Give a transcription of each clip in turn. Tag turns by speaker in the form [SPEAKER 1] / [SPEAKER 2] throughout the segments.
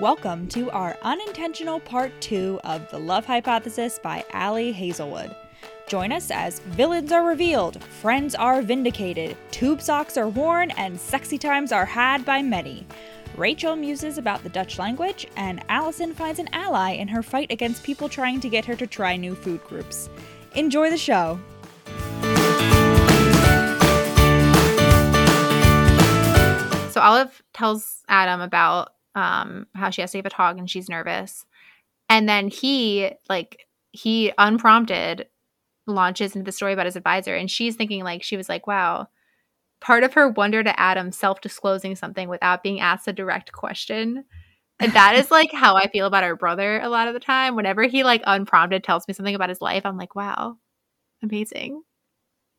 [SPEAKER 1] Welcome to our unintentional part two of The Love Hypothesis by Ali Hazelwood. Join us as villains are revealed, friends are vindicated, tube socks are worn, and sexy times are had by many. Rachel muses about the Dutch language, and Allison finds an ally in her fight against people trying to get her to try new food groups. Enjoy the show!
[SPEAKER 2] So Olive tells Adam about um, how she has to give a talk and she's nervous. And then he, like, he unprompted launches into the story about his advisor. And she's thinking, like, she was like, wow, part of her wondered at Adam self disclosing something without being asked a direct question. And that is like how I feel about our brother a lot of the time. Whenever he, like, unprompted tells me something about his life, I'm like, wow, amazing.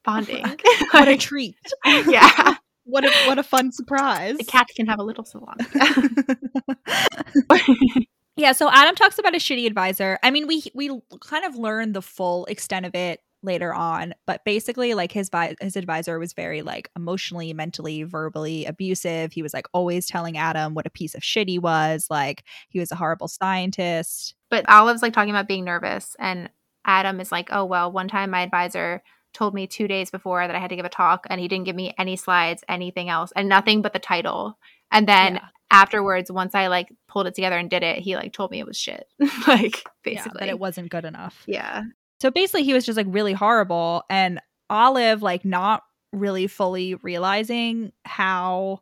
[SPEAKER 2] Bonding.
[SPEAKER 1] what a treat.
[SPEAKER 2] yeah.
[SPEAKER 1] What a what a fun surprise.
[SPEAKER 2] The cat can have a little salon.
[SPEAKER 1] yeah, so Adam talks about a shitty advisor. I mean, we we kind of learn the full extent of it later on, but basically like his vi- his advisor was very like emotionally, mentally, verbally abusive. He was like always telling Adam what a piece of shit he was, like he was a horrible scientist.
[SPEAKER 2] But Olive's like talking about being nervous and Adam is like, "Oh, well, one time my advisor told me two days before that I had to give a talk, and he didn't give me any slides, anything else, and nothing but the title. And then yeah. afterwards, once I like pulled it together and did it, he like told me it was shit. like basically, yeah,
[SPEAKER 1] that it wasn't good enough.
[SPEAKER 2] Yeah.
[SPEAKER 1] So basically, he was just like really horrible, and Olive like not really fully realizing how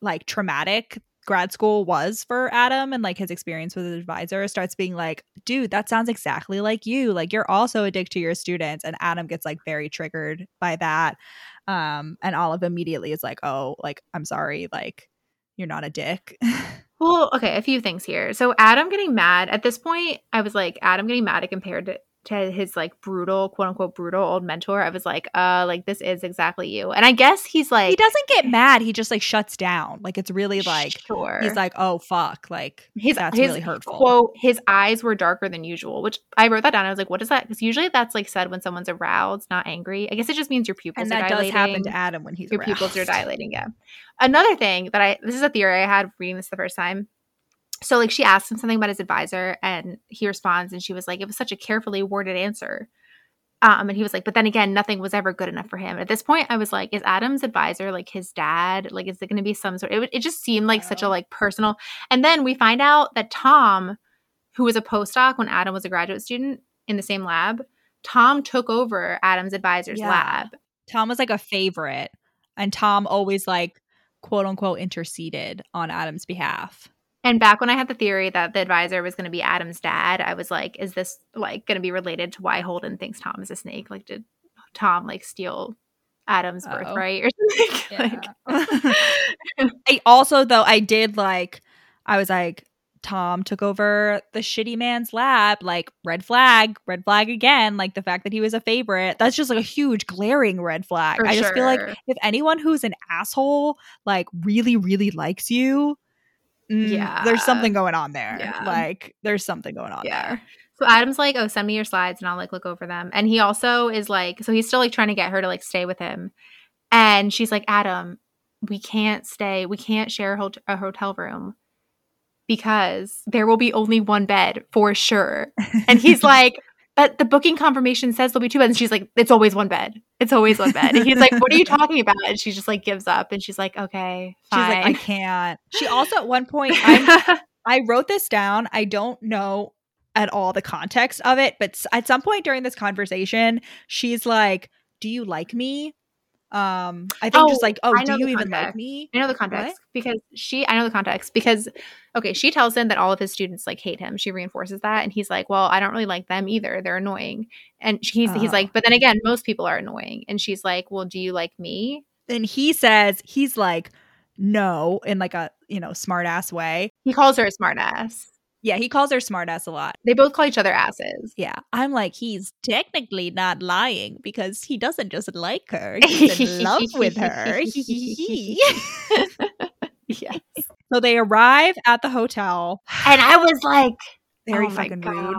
[SPEAKER 1] like traumatic grad school was for Adam and like his experience with his advisor starts being like, dude, that sounds exactly like you. Like you're also a dick to your students. And Adam gets like very triggered by that. Um, and Olive immediately is like, oh, like, I'm sorry, like you're not a dick.
[SPEAKER 2] well, okay, a few things here. So Adam getting mad at this point, I was like, Adam getting mad at compared to to his like brutal quote unquote brutal old mentor i was like uh like this is exactly you. And i guess he's like
[SPEAKER 1] he doesn't get mad he just like shuts down. Like it's really like sure. he's like oh fuck like his that's his, really hurtful.
[SPEAKER 2] quote his eyes were darker than usual which i wrote that down i was like what is that? Because usually that's like said when someone's aroused not angry. I guess it just means your pupils
[SPEAKER 1] and that
[SPEAKER 2] does
[SPEAKER 1] happen to adam when he's
[SPEAKER 2] your
[SPEAKER 1] aroused.
[SPEAKER 2] pupils are dilating yeah. Another thing that i this is a theory i had reading this the first time so like she asked him something about his advisor and he responds and she was like it was such a carefully worded answer. Um and he was like but then again nothing was ever good enough for him. At this point i was like is adam's advisor like his dad? Like is it going to be some sort it, it just seemed like such a like personal and then we find out that tom who was a postdoc when adam was a graduate student in the same lab tom took over adam's advisor's yeah. lab.
[SPEAKER 1] Tom was like a favorite and tom always like quote unquote interceded on adam's behalf
[SPEAKER 2] and back when I had the theory that the advisor was going to be Adam's dad, I was like, is this like going to be related to why Holden thinks Tom is a snake? Like, did Tom like steal Adam's Uh-oh. birthright or something?
[SPEAKER 1] Yeah. I also, though, I did like, I was like, Tom took over the shitty man's lab, like red flag, red flag again. Like the fact that he was a favorite, that's just like a huge glaring red flag. For I just feel like if anyone who's an asshole, like really, really likes you, mm, yeah, there's something going on there. Yeah. Like there's something going on yeah. there.
[SPEAKER 2] So Adam's like, "Oh, send me your slides and I'll like look over them." And he also is like, so he's still like trying to get her to like stay with him. And she's like, "Adam, we can't stay. We can't share a hotel room." Because there will be only one bed for sure. And he's like, but the booking confirmation says there'll be two beds. And she's like, it's always one bed. It's always one bed. And he's like, what are you talking about? And she just like gives up and she's like, okay, fine. She's like,
[SPEAKER 1] I can't. She also at one point, I'm, I wrote this down. I don't know at all the context of it, but at some point during this conversation, she's like, do you like me? Um, I think oh, just like, oh, do you even like me?
[SPEAKER 2] I know the context what? because she, I know the context because, okay, she tells him that all of his students like hate him. She reinforces that, and he's like, well, I don't really like them either. They're annoying, and he's oh. he's like, but then again, most people are annoying, and she's like, well, do you like me?
[SPEAKER 1] And he says he's like, no, in like a you know smart ass way.
[SPEAKER 2] He calls her a smart ass.
[SPEAKER 1] Yeah, he calls her smartass a lot.
[SPEAKER 2] They both call each other asses.
[SPEAKER 1] Yeah. I'm like, he's technically not lying because he doesn't just like her. He's in love with her. yes. So they arrive at the hotel.
[SPEAKER 2] And I was like,
[SPEAKER 1] very oh fucking rude.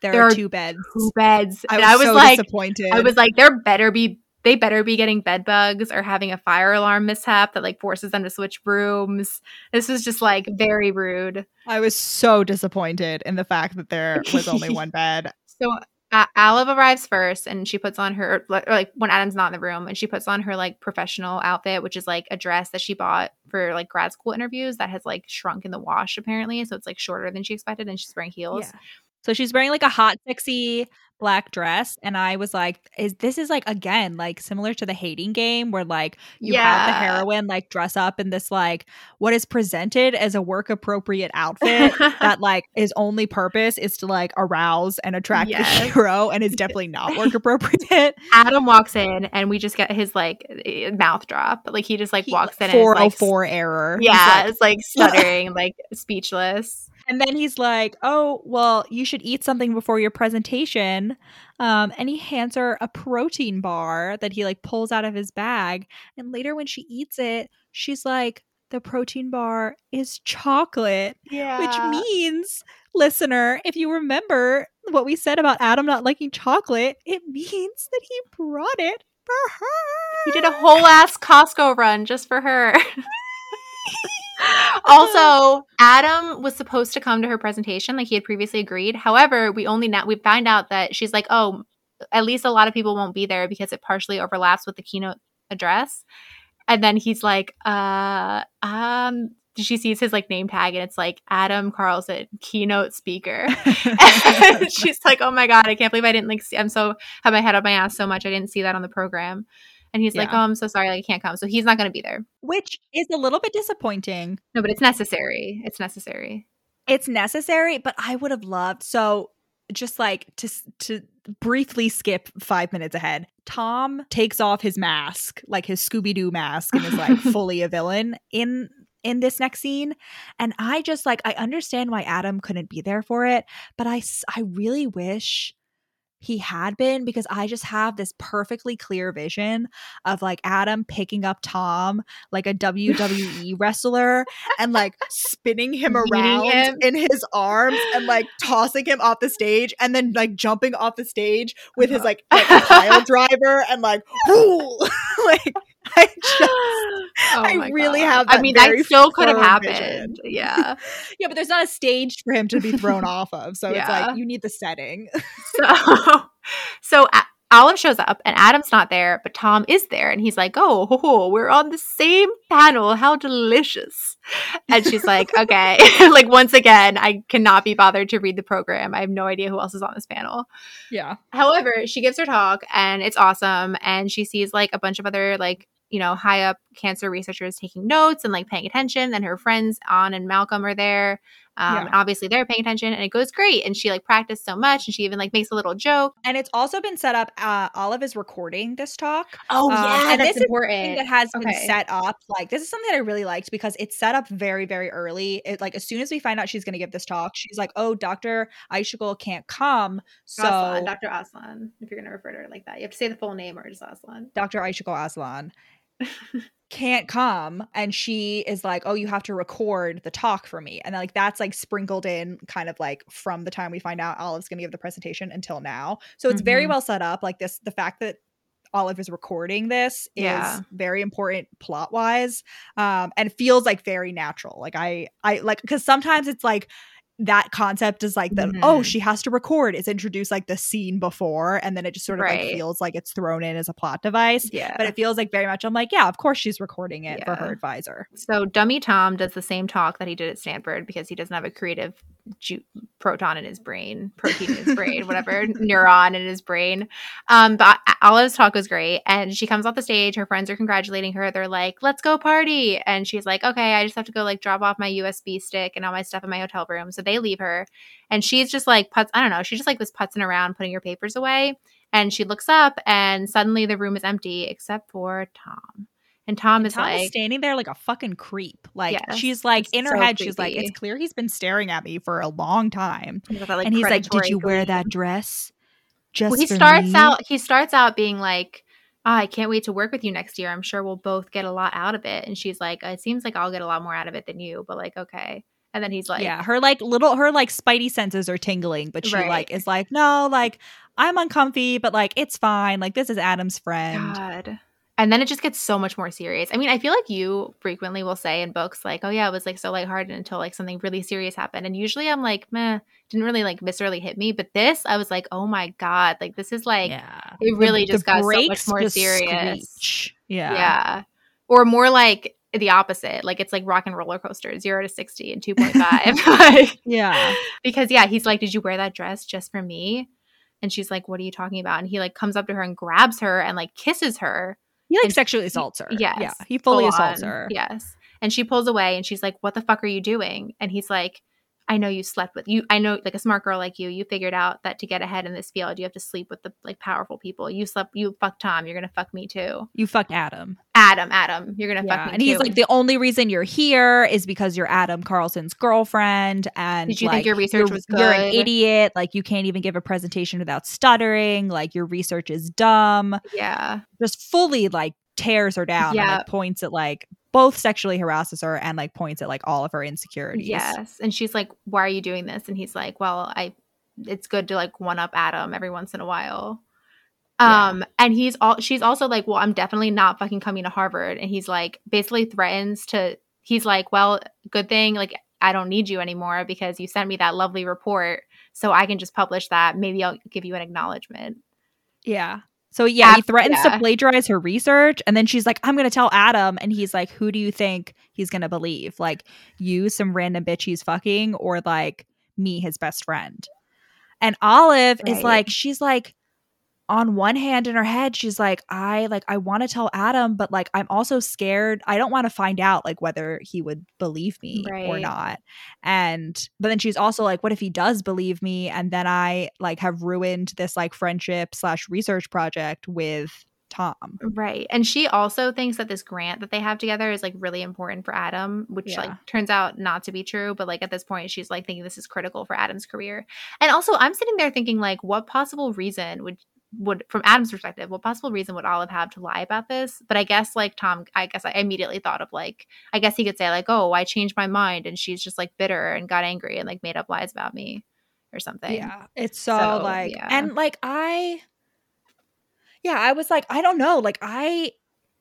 [SPEAKER 1] There, there, are two beds.
[SPEAKER 2] Two beds.
[SPEAKER 1] I was, I was so like, disappointed.
[SPEAKER 2] I was like, there better be they better be getting bed bugs or having a fire alarm mishap that like forces them to switch rooms. This was just like very rude.
[SPEAKER 1] I was so disappointed in the fact that there was only one bed.
[SPEAKER 2] So uh, Olive arrives first and she puts on her or, like when Adam's not in the room and she puts on her like professional outfit which is like a dress that she bought for like grad school interviews that has like shrunk in the wash apparently so it's like shorter than she expected and she's wearing heels.
[SPEAKER 1] Yeah. So she's wearing like a hot, sexy black dress. And I was like, is this is like again, like similar to the hating game where like you have the
[SPEAKER 2] Yeah.
[SPEAKER 1] heroine like dress up in this like what is presented as a work appropriate outfit that like his only purpose is to like arouse and attract the
[SPEAKER 2] Yes.
[SPEAKER 1] hero and is definitely not work appropriate.
[SPEAKER 2] Adam walks in and we just get his like eh, mouth drop. Like he just like walks in and is,
[SPEAKER 1] Four oh
[SPEAKER 2] like
[SPEAKER 1] four error.
[SPEAKER 2] Yeah,
[SPEAKER 1] like-
[SPEAKER 2] it's like stuttering, like speechless.
[SPEAKER 1] And then he's like, "Oh, well, you should eat something before your presentation." Um, and he hands her a protein bar that he like pulls out of his bag. And later, when she eats it, she's like, "The protein bar is chocolate,"
[SPEAKER 2] Yeah.
[SPEAKER 1] which means, listener, if you remember what we said about Adam not liking chocolate, it means that he brought it for her.
[SPEAKER 2] he did a whole ass Costco run just for her. also, Adam was supposed to come to her presentation like he had previously agreed. However, we only now we find out that she's like, "Oh, at least a lot of people won't be there because it partially overlaps with the keynote address." And then he's like, "Uh, um she sees his like name tag and it's like Adam Carlsen, keynote speaker. and she's like, "Oh my god, I can't believe I didn't like see I'm so have my head up my ass so much I didn't see that on the program." And he's like, "Oh, I'm so sorry, like I can't come." So he's not going to be there.
[SPEAKER 1] Which is a little bit disappointing.
[SPEAKER 2] No, but it's necessary. It's necessary.
[SPEAKER 1] it's necessary but i would have loved so just like to to briefly skip five minutes ahead tom takes off his mask like his scooby-doo mask and is like fully a villain in in this next scene and i just like i understand why adam couldn't be there for it but i i really wish he had been because I just have this perfectly clear vision of like Adam picking up Tom like a WWE wrestler and like spinning him around
[SPEAKER 2] him.
[SPEAKER 1] in his arms and like tossing him off the stage and then like jumping off the stage with his uh-huh. like, like pile driver and like like I just
[SPEAKER 2] Oh
[SPEAKER 1] I really
[SPEAKER 2] God.
[SPEAKER 1] have
[SPEAKER 2] I mean, that still could have happened.
[SPEAKER 1] vision.
[SPEAKER 2] Yeah.
[SPEAKER 1] yeah, but there's not a stage for him to be thrown off of. So it's like you need the setting.
[SPEAKER 2] So, so Olive shows up and Adam's not there, but Tom is there, and he's like, "Oh, ho, ho, we're on the same panel. How delicious!" And she's like, "Okay." like once again, I cannot be bothered to read the program. I have no idea who else is on this panel.
[SPEAKER 1] Yeah.
[SPEAKER 2] However, she gives her talk and it's awesome. And she sees like a bunch of other like, you know, high up cancer researchers taking notes and like paying attention. And her friends Anh and Malcolm are there. Um,
[SPEAKER 1] Yeah.
[SPEAKER 2] and obviously they're paying attention and it goes great. And she like practiced so much and she even like makes a little joke.
[SPEAKER 1] And it's also been set up. Uh, Olive is recording this talk.
[SPEAKER 2] Oh
[SPEAKER 1] Um, and this is the
[SPEAKER 2] important.
[SPEAKER 1] thing that has been set up. Like this is something that I really liked because it's set up very, very early. It like as soon as we find out she's going to give this talk, she's like, "Oh, Doctor Aishikul can't come." So
[SPEAKER 2] Aslan, Dr. Aslan, if you're going to refer to her like that. You have to say the full name or just Aslan.
[SPEAKER 1] Dr. Aishikul Aslan can't come and she is like oh you have to record the talk for me. And like that's like sprinkled in kind of like from the time we find out olive's gonna give the presentation until now. So it's very
[SPEAKER 2] Mhm.
[SPEAKER 1] well set up like this the fact that olive is recording this is very important plot wise um and feels like very natural. Like i i like because sometimes it's like that concept is like that oh
[SPEAKER 2] Mhm.
[SPEAKER 1] she has to record it's introduced like the scene before and then it just sort of like feels like it's thrown in as a plot device
[SPEAKER 2] Yeah.
[SPEAKER 1] but it feels like very much I'm like, yeah, of course she's recording it for her advisor.
[SPEAKER 2] So Dummy Tom does the same talk that he did at Stanford because he doesn't have a creative ju- proton in his brain, protein in his brain, whatever neuron in his brain. Um, but Olive's talk was great, and she comes off the stage. Her friends are congratulating her. They're like, "Let's go party!" And she's like, "Okay, I just have to go like drop off my USB stick and all my stuff in my hotel room." So they leave her, and she's just like putz. I don't know. She's just like was putzing around, putting her papers away. And she looks up, and suddenly the room is empty except for Tom. And Tom is
[SPEAKER 1] Tom
[SPEAKER 2] like,
[SPEAKER 1] is standing there like a fucking creep. Like
[SPEAKER 2] Yes,
[SPEAKER 1] she's like in her
[SPEAKER 2] so
[SPEAKER 1] head, she's like, it's clear he's been staring at me for a long time.
[SPEAKER 2] That, like,
[SPEAKER 1] and he's like, Did you wear that dress? Just
[SPEAKER 2] Well, he starts
[SPEAKER 1] me?"
[SPEAKER 2] out. He starts out being like, "Ah, "I can't wait to work with you next year. I'm sure we'll both get a lot out of it." And she's like, "It seems like I'll get a lot more out of it than you, but like, okay." And then he's like,
[SPEAKER 1] yeah, her like little her like spidey senses are tingling, but she
[SPEAKER 2] Right.
[SPEAKER 1] like is like, no, like I'm uncomfy, but like it's fine. Like this is Adam's friend.
[SPEAKER 2] God. And then it just gets so much more serious. I mean, I feel like you frequently will say in books, like, oh, yeah, it was like so lighthearted until like something really serious happened. And usually I'm like, meh, didn't really like viscerally hit me. But this, I was like, oh my God, like this is like,
[SPEAKER 1] yeah,
[SPEAKER 2] it really
[SPEAKER 1] The-
[SPEAKER 2] just
[SPEAKER 1] the
[SPEAKER 2] got so much more serious.
[SPEAKER 1] screech.
[SPEAKER 2] yeah.
[SPEAKER 1] Yeah,
[SPEAKER 2] Or more like the opposite. Like it's like rock and roller coaster, zero to 60 and 2.5. like,
[SPEAKER 1] yeah,
[SPEAKER 2] because yeah, he's like, "Did you wear that dress just for me?" And she's like, "What are you talking about?" And he like comes up to her and grabs her and like kisses her.
[SPEAKER 1] He like sexually assaults her.
[SPEAKER 2] yes,
[SPEAKER 1] yeah, he fully assaults
[SPEAKER 2] on.
[SPEAKER 1] her.
[SPEAKER 2] Yes, and she pulls away and she's like, "What the fuck are you doing?" And he's like. I know you slept with you. I know, like a smart girl like you, you figured out that to get ahead in this field, you have to sleep with the like powerful people. You slept, you fuck Tom. You're gonna fuck me too.
[SPEAKER 1] You fucked Adam.
[SPEAKER 2] Adam, Adam, you're gonna fuck
[SPEAKER 1] Yeah,
[SPEAKER 2] me
[SPEAKER 1] and
[SPEAKER 2] too.
[SPEAKER 1] he's like, the only reason you're here is because you're Adam Carlsen's girlfriend. And
[SPEAKER 2] Did you
[SPEAKER 1] like,
[SPEAKER 2] think your research
[SPEAKER 1] you're,
[SPEAKER 2] was
[SPEAKER 1] You're an idiot. Like you can't even give a presentation without stuttering. Like your research is dumb.
[SPEAKER 2] yeah,
[SPEAKER 1] Just fully like tears her down. And,
[SPEAKER 2] Yeah.
[SPEAKER 1] like, points at like both sexually harasses her and like points at like all of her insecurities.
[SPEAKER 2] Yes. And she's like, Why are you doing this? And he's like, Well, I it's good to like one up Adam every once in a while.
[SPEAKER 1] Yeah.
[SPEAKER 2] Um, and he's all she's also like, Well, I'm definitely not fucking coming to Harvard. And he's like basically threatens to he's like, Well, good thing, like I don't need you anymore because you sent me that lovely report. So I can just publish that. Maybe I'll give you an acknowledgement.
[SPEAKER 1] Yeah. So yeah, he threatens
[SPEAKER 2] yeah.
[SPEAKER 1] to plagiarize her research, and then she's like, "I'm gonna tell Adam," and he's like, "Who do you think he's gonna believe? Like you, some random bitch he's fucking, or like me, his best friend?" And Olive is like, she's like, on one hand in her head, she's like, "I like I want to tell Adam, but like I'm also scared. I don't want to find out like whether he would believe me or not." And but then she's also like, "What if he does believe me, and then I like have ruined this like friendship slash research project with Tom?"
[SPEAKER 2] Right. And she also thinks that this grant that they have together is like really important for Adam, which
[SPEAKER 1] Yeah.
[SPEAKER 2] like turns out not to be true. But like at this point, she's like thinking this is critical for Adam's career. And also, I'm sitting there thinking, like, what possible reason would would from Adam's perspective, what possible reason would Olive have to lie about this? But I guess like Tom, I guess I immediately thought of like, I guess he could say like, oh, I changed my mind, and she's just like bitter and got angry and like made up lies about me or something.
[SPEAKER 1] Yeah, it's so,
[SPEAKER 2] So,
[SPEAKER 1] like,
[SPEAKER 2] yeah.
[SPEAKER 1] and like I, yeah, I was like, I don't know, like I,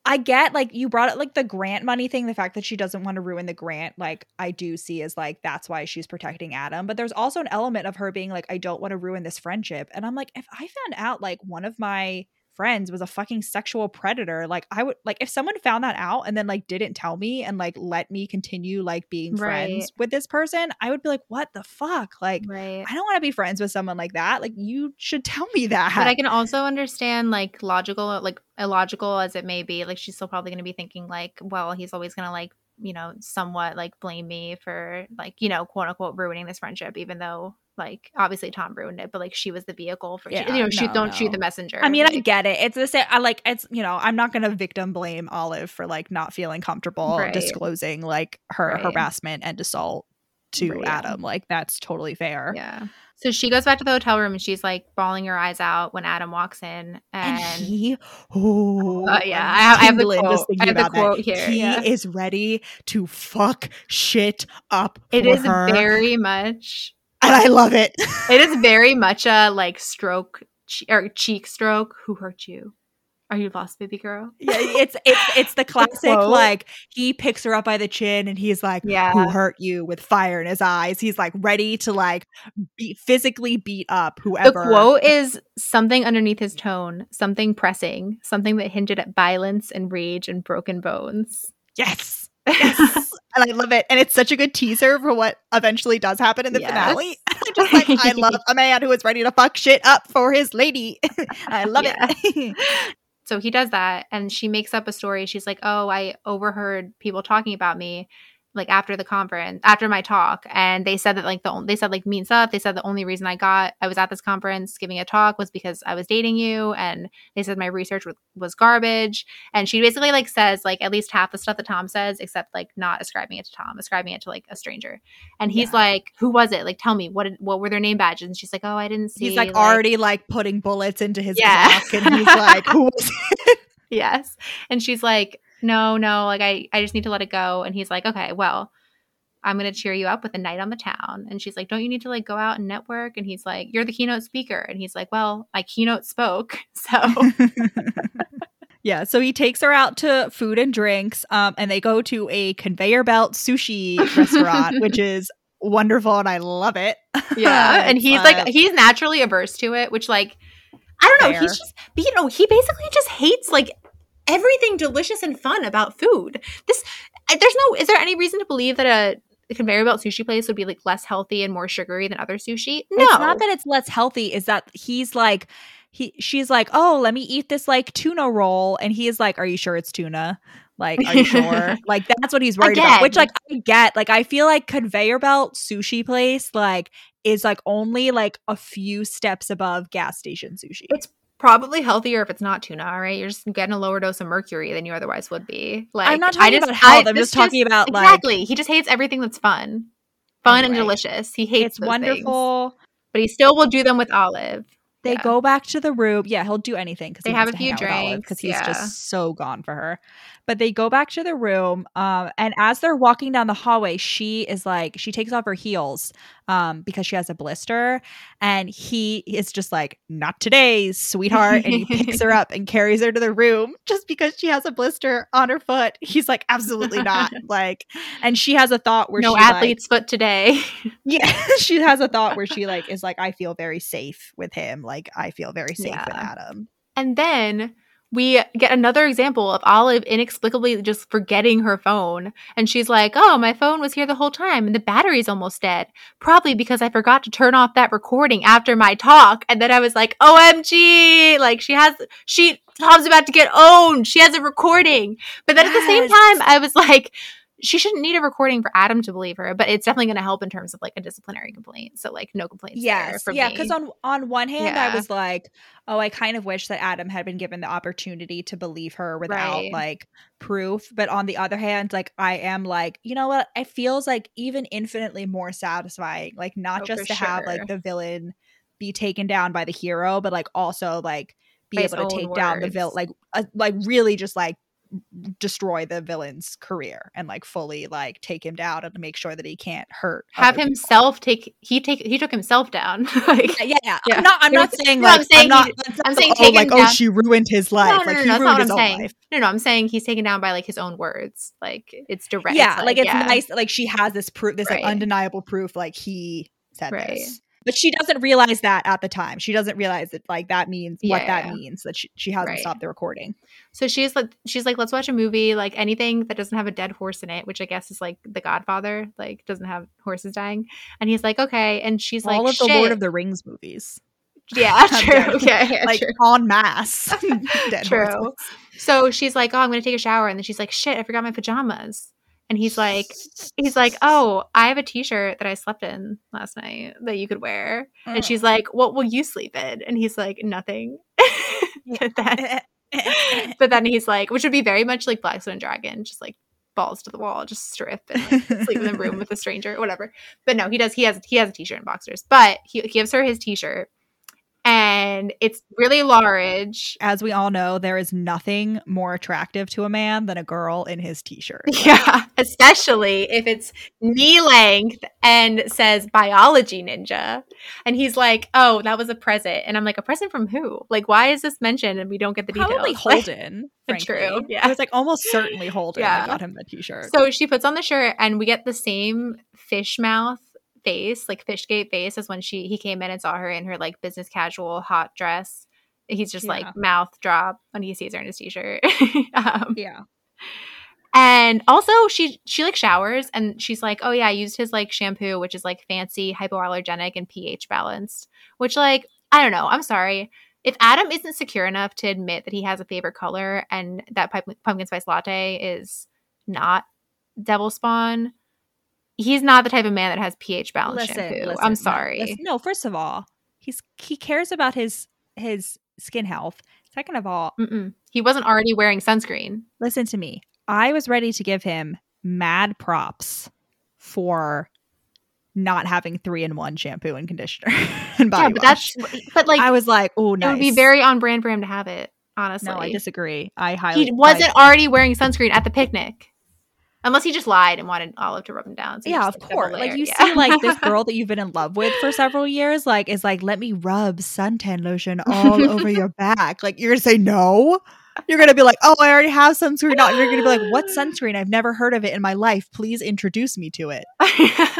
[SPEAKER 1] I get like you brought it like the grant money thing, the fact that she doesn't want to ruin the grant, like I do see as like that's why she's protecting Adam. But there's also an element of her being like, I don't want to ruin this friendship, and I'm like, if I found out like one of my friends was a fucking sexual predator like i would like if someone found that out and then like didn't tell me and like let me continue like being friends with this person i would be like what the fuck like
[SPEAKER 2] Right.
[SPEAKER 1] I don't want to be friends with someone like that. Like you should tell me that.
[SPEAKER 2] But I can also understand like logical, like illogical as it may be. Like she's still probably going to be thinking like, well, he's always going to like, you know, somewhat like blame me for like, you know, quote unquote ruining this friendship, even though like obviously Tom ruined it, but like she was the vehicle for,
[SPEAKER 1] Yeah,
[SPEAKER 2] you know, shoot,
[SPEAKER 1] no,
[SPEAKER 2] don't
[SPEAKER 1] no.
[SPEAKER 2] shoot the messenger.
[SPEAKER 1] I mean, I get it. It's the same. I like it's you know I'm not gonna victim blame Olive for like not feeling comfortable
[SPEAKER 2] Right.
[SPEAKER 1] disclosing like her
[SPEAKER 2] Right.
[SPEAKER 1] harassment and assault to
[SPEAKER 2] Right.
[SPEAKER 1] Adam. Like that's totally fair.
[SPEAKER 2] yeah. So she goes back to the hotel room and she's like bawling her eyes out when Adam walks in,
[SPEAKER 1] And
[SPEAKER 2] and,
[SPEAKER 1] he, oh,
[SPEAKER 2] Uh, yeah, I have- I have the quote. I have the
[SPEAKER 1] that.
[SPEAKER 2] quote here,
[SPEAKER 1] He
[SPEAKER 2] yeah.
[SPEAKER 1] is ready to fuck shit up.
[SPEAKER 2] it is
[SPEAKER 1] her,
[SPEAKER 2] very much
[SPEAKER 1] and I love it.
[SPEAKER 2] it is very much a like stroke che- or cheek stroke. Who hurt you? Are you lost, baby girl?
[SPEAKER 1] Yeah, it's it's it's the classic like he picks her up by the chin and he's like,
[SPEAKER 2] Yeah.
[SPEAKER 1] "Who hurt you?" with fire in his eyes. He's like ready to like be physically beat up whoever.
[SPEAKER 2] The quote is something underneath his tone, something pressing, something that hinted at violence and rage and broken bones.
[SPEAKER 1] Yes, yes, and I love it. And it's such a good teaser for what eventually does happen in the
[SPEAKER 2] Yes.
[SPEAKER 1] finale. Just like, I love a man who is ready to fuck shit up for his lady. I love it.
[SPEAKER 2] So he does that, and she makes up a story. She's like, "Oh, I overheard people talking about me, like after the conference, after my talk, and they said that like the they said like mean stuff. They said the only reason I got I was at this conference giving a talk was because I was dating you, and they said my research was, was garbage. And she basically like says like at least half the stuff that Tom says, except like not ascribing it to Tom, ascribing it to like a stranger. And he's
[SPEAKER 1] Yeah.
[SPEAKER 2] like, "Who was it? Like, tell me what did, what were their name badges?" And she's like, "Oh, I didn't see."
[SPEAKER 1] He's like already like putting bullets into his
[SPEAKER 2] Yeah.
[SPEAKER 1] Glock, and he's like, "Who was it?"
[SPEAKER 2] yes and she's like no no like i i just need to let it go and he's like okay well I'm going to cheer you up with a night on the town. And she's like, Don't you need to like go out and network? And he's like, You're the keynote speaker. And he's like, Well, my keynote spoke. So
[SPEAKER 1] yeah, so he takes her out to food and drinks, um, and they go to a conveyor belt sushi restaurant, which is wonderful, and I love it.
[SPEAKER 2] Yeah, and he's like, he's naturally averse to it, which like, I don't know,
[SPEAKER 1] Fair.
[SPEAKER 2] he's just, but, you know, he basically just hates like everything delicious and fun about food. This, uh, there's no, is there any reason to believe that a, conveyor belt sushi place would be like less healthy and more sugary than other sushi? No,
[SPEAKER 1] It's not that it's less healthy, is that he's like he she's like, "Oh, let me eat this like tuna roll." And he is like, "Are you sure it's tuna?" Like, are you sure? like that's what he's worried about. Which like I get. Like I feel like conveyor belt sushi place like is like only like a few steps above gas station sushi.
[SPEAKER 2] It's probably healthier if it's not tuna. All right, you're just getting a lower dose of mercury than you otherwise would be. Like
[SPEAKER 1] I'm not
[SPEAKER 2] I
[SPEAKER 1] talking
[SPEAKER 2] just-
[SPEAKER 1] about health. I'm just talking about, like-
[SPEAKER 2] exactly. he just hates everything that's fun, fun and delicious. He hates
[SPEAKER 1] it's wonderful.
[SPEAKER 2] things, but he still will do them with Olive.
[SPEAKER 1] They
[SPEAKER 2] Yeah.
[SPEAKER 1] go back to the room. Yeah, he'll do anything because
[SPEAKER 2] They
[SPEAKER 1] he
[SPEAKER 2] have a few
[SPEAKER 1] out with Olive
[SPEAKER 2] drinks,
[SPEAKER 1] because he's
[SPEAKER 2] yeah.
[SPEAKER 1] just so gone for her. But they go back to the room, um, and as they're walking down the hallway, she is like, she takes off her heels um, because she has a blister, and he is just like, "Not today, sweetheart," and he picks her up and carries her to the room just because she has a blister on her foot. He's like, "Absolutely not!" like, and she has a thought where
[SPEAKER 2] no
[SPEAKER 1] she like,
[SPEAKER 2] athlete's foot today.
[SPEAKER 1] yeah, she has a thought where she like is like, I feel very safe with him. Like I feel very safe with Adam.
[SPEAKER 2] And then we get another example of Olive inexplicably just forgetting her phone. And she's like, Oh, my phone was here the whole time and the battery's almost dead. Probably because I forgot to turn off that recording after my talk. And then I was like, OMG. Like she has, she, Tom's about to get owned. She has a recording. But then at the same time, I was like, she shouldn't need a recording for Adam to believe her, but it's definitely going to help in terms of like a disciplinary complaint. So like no complaints.
[SPEAKER 1] Yes, yeah. Because on on one hand, I was like, oh, I kind of wish that Adam had been given the opportunity to believe her without
[SPEAKER 2] Right.
[SPEAKER 1] like proof. But on the other hand, like I am like, you know what? It feels like even infinitely more satisfying. Like not
[SPEAKER 2] Oh,
[SPEAKER 1] just to have like the villain be taken down by the hero, but like also like be
[SPEAKER 2] By
[SPEAKER 1] able to take down the villain, like uh, like really just like destroy the villain's career and like fully like take him down and make sure that he can't hurt
[SPEAKER 2] have
[SPEAKER 1] other people.
[SPEAKER 2] himself take he take he took himself down. like
[SPEAKER 1] Yeah, yeah.
[SPEAKER 2] Yeah.
[SPEAKER 1] I'm not. I'm not saying
[SPEAKER 2] no,
[SPEAKER 1] like.
[SPEAKER 2] I'm saying
[SPEAKER 1] not.
[SPEAKER 2] he- I'm saying
[SPEAKER 1] like, oh,
[SPEAKER 2] take
[SPEAKER 1] like
[SPEAKER 2] him
[SPEAKER 1] oh,
[SPEAKER 2] down-
[SPEAKER 1] she ruined his life.
[SPEAKER 2] No, no,
[SPEAKER 1] like
[SPEAKER 2] no, no, that's not what I'm saying.
[SPEAKER 1] life.
[SPEAKER 2] No, no, I'm saying he's taken down by like his own words. Like it's direct.
[SPEAKER 1] Yeah, like, it's
[SPEAKER 2] yeah.
[SPEAKER 1] nice. Like she has this proof, this
[SPEAKER 2] Right.
[SPEAKER 1] like undeniable proof, like he said
[SPEAKER 2] Right.
[SPEAKER 1] this. But she doesn't realize that at the time. She doesn't realize that like that means what that
[SPEAKER 2] Yeah.
[SPEAKER 1] means that she, she hasn't
[SPEAKER 2] Right.
[SPEAKER 1] stopped the recording.
[SPEAKER 2] So she's like, she's like, let's watch a movie, like anything that doesn't have a dead horse in it, which I guess is like The Godfather, like doesn't have horses dying. And he's like, okay. And she's
[SPEAKER 1] All
[SPEAKER 2] like, all
[SPEAKER 1] of the Lord of the Rings movies,
[SPEAKER 2] yeah, true, okay, yeah,
[SPEAKER 1] like
[SPEAKER 2] true.
[SPEAKER 1] en masse. Dead
[SPEAKER 2] True.
[SPEAKER 1] horses.
[SPEAKER 2] So she's like, oh, I'm gonna take a shower, and then she's like, shit, I forgot my pajamas. And he's like, he's like, oh, I have a T-shirt that I slept in last night that you could wear.
[SPEAKER 1] Oh.
[SPEAKER 2] And she's mm. like, what will you sleep in? And he's like, nothing. but, then, but then he's like, which would be very much like Black Stone Dragon, just like balls to the wall, just strip and like, sleep in the room with a stranger, whatever. But no, he does. He has he has a T-shirt and boxers, but he, he gives her his T-shirt, and it's really large.
[SPEAKER 1] As we all know, there is nothing more attractive to a man than a girl in his t-shirt.
[SPEAKER 2] Yeah, especially if it's knee length and says biology ninja. And he's like, "Oh, that was a present." And I'm like, "A present from who? Like, why is this mentioned?" And we don't get the
[SPEAKER 1] Probably
[SPEAKER 2] details. Like,
[SPEAKER 1] Holden.
[SPEAKER 2] For
[SPEAKER 1] true,
[SPEAKER 2] yeah.
[SPEAKER 1] It was like almost certainly Holden
[SPEAKER 2] Yeah.
[SPEAKER 1] that got him the t-shirt.
[SPEAKER 2] so she puts on the shirt, and we get the same fish mouth face, like fishgate face, is when she he came in and saw her in her like business casual hot dress. He's just
[SPEAKER 1] Yeah.
[SPEAKER 2] like mouth drop when he sees her in his t-shirt. um,
[SPEAKER 1] yeah.
[SPEAKER 2] And also she she like showers and she's like, "Oh yeah, I used his like shampoo which is like fancy, hypoallergenic and pH balanced." Which like, I don't know, I'm sorry. If Adam isn't secure enough to admit that he has a favorite color and that pumpkin spice latte is not devil spawn, he's not the type of man that has pH balanced shampoo. I'm
[SPEAKER 1] no,
[SPEAKER 2] sorry.
[SPEAKER 1] listen- no, first of all, he's he cares about his his skin health. Second of all,
[SPEAKER 2] Mm-mm. He wasn't already wearing sunscreen.
[SPEAKER 1] listen to me. I was ready to give him mad props for not having three in one shampoo and conditioner and body
[SPEAKER 2] yeah, but
[SPEAKER 1] wash.
[SPEAKER 2] that's but like
[SPEAKER 1] I was like, oh, nice.
[SPEAKER 2] it would be very on brand for him to have it. Honestly,
[SPEAKER 1] No, I disagree. I highly.
[SPEAKER 2] he wasn't
[SPEAKER 1] like,
[SPEAKER 2] already wearing sunscreen at the picnic. Unless he just lied and wanted Olive to rub him down. So
[SPEAKER 1] yeah, of course. Like you
[SPEAKER 2] Yeah.
[SPEAKER 1] see, like this girl that you've been in love with for several years, like is like, let me rub suntan lotion all over your back. Like you're gonna say no. You're gonna be like, oh, I already have sunscreen on. You're gonna be like, what sunscreen? I've never heard of it in my life. Please introduce me to it.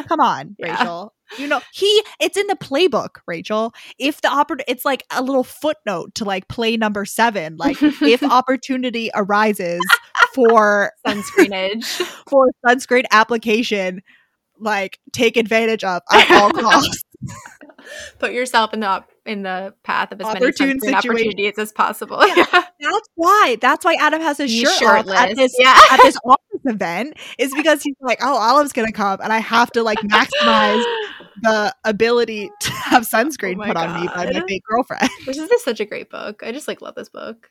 [SPEAKER 1] Come on,
[SPEAKER 2] Yeah.
[SPEAKER 1] Rachel. You know he. It's in the playbook, Rachel. If the oppor- it's like a little footnote to like play number seven. Like if opportunity arises for
[SPEAKER 2] sunscreenage.
[SPEAKER 1] for sunscreen application like take advantage of at all costs.
[SPEAKER 2] Put yourself in the in the path of as many sunscreen opportunities as possible. Yeah.
[SPEAKER 1] That's why. That's why Adam has his shirt off at this
[SPEAKER 2] Yeah.
[SPEAKER 1] at this office event is because he's like, oh, Olive's gonna come, and I have to like maximize the ability to have oh sunscreen
[SPEAKER 2] Oh
[SPEAKER 1] put on me by my
[SPEAKER 2] God.
[SPEAKER 1] girlfriend.
[SPEAKER 2] This is such a great book. I just like love this book.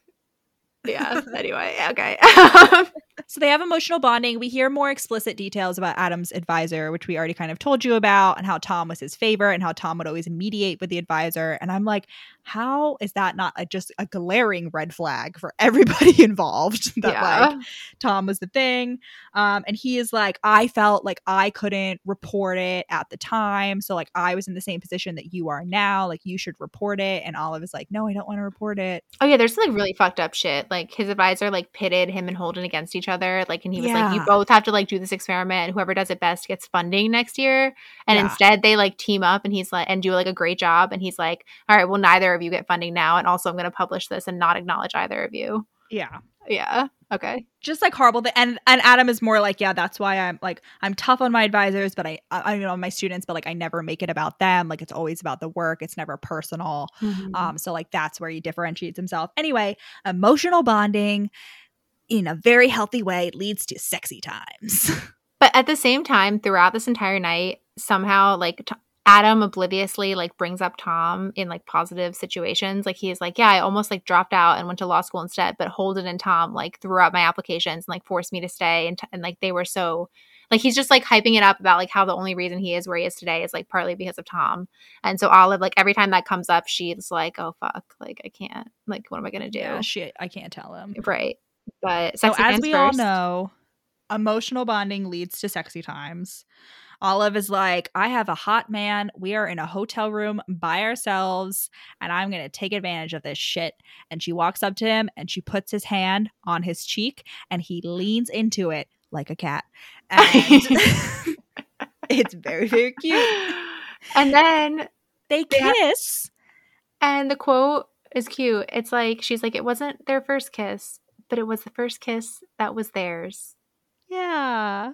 [SPEAKER 2] Yeah. anyway, okay.
[SPEAKER 1] So they have emotional bonding. We hear more explicit details about Adam's advisor, which we already kind of told you about, and how Tom was his favorite, and how Tom would always mediate with the advisor. And I'm like, how is that not a, just a glaring red flag for everybody involved? that
[SPEAKER 2] yeah.
[SPEAKER 1] like Tom was the thing. Um, and he is like, I felt like I couldn't report it at the time. So, like, I was in the same position that you are now. Like, you should report it. And Olive is like, no, I don't want to report it.
[SPEAKER 2] Oh yeah, there's like really fucked up shit. Like his advisor like pitted him and Holden against each other. Like and he was like, You both have to like do this experiment and whoever does it best gets funding next year. And
[SPEAKER 1] Yeah.
[SPEAKER 2] instead they like team up and he's like and do like a great job. And he's like, All right, well neither of you get funding now. And also I'm gonna publish this and not acknowledge either of you.
[SPEAKER 1] Yeah.
[SPEAKER 2] Yeah. Okay.
[SPEAKER 1] Just like horrible. Th- and and Adam is more like, yeah, that's why I'm like, I'm tough on my advisors, but I, I, I you know, on my students, but like, I never make it about them. Like, it's always about the work. It's never personal. Um, so like that's where he differentiates himself. Anyway, emotional bonding in a very healthy way leads to sexy times.
[SPEAKER 2] But at the same time, throughout this entire night, somehow like t- Adam obliviously like brings up Tom in like positive situations. Like he's like, yeah, I almost like dropped out and went to law school instead, but Holden and Tom like threw out my applications and like forced me to stay, and t- and like they were so like he's just like hyping it up about like how the only reason he is where he is today is like partly because of Tom. And so Olive like every time that comes up, she's like, oh fuck, like I can't, like what am I gonna do?
[SPEAKER 1] yeah, shit, I can't tell him.
[SPEAKER 2] Right. But
[SPEAKER 1] So as we all know, emotional bonding leads to sexy times. Olive is like, I have a hot man. We are in a hotel room by ourselves, and I'm going to take advantage of this shit. And she walks up to him and she puts his hand on his cheek, and he leans into it like a cat. And it's very, very cute.
[SPEAKER 2] and then
[SPEAKER 1] They
[SPEAKER 2] They have-
[SPEAKER 1] kiss.
[SPEAKER 2] And the quote is cute. It's like she's like, it wasn't their first kiss, but it was the first kiss that was theirs.
[SPEAKER 1] Yeah.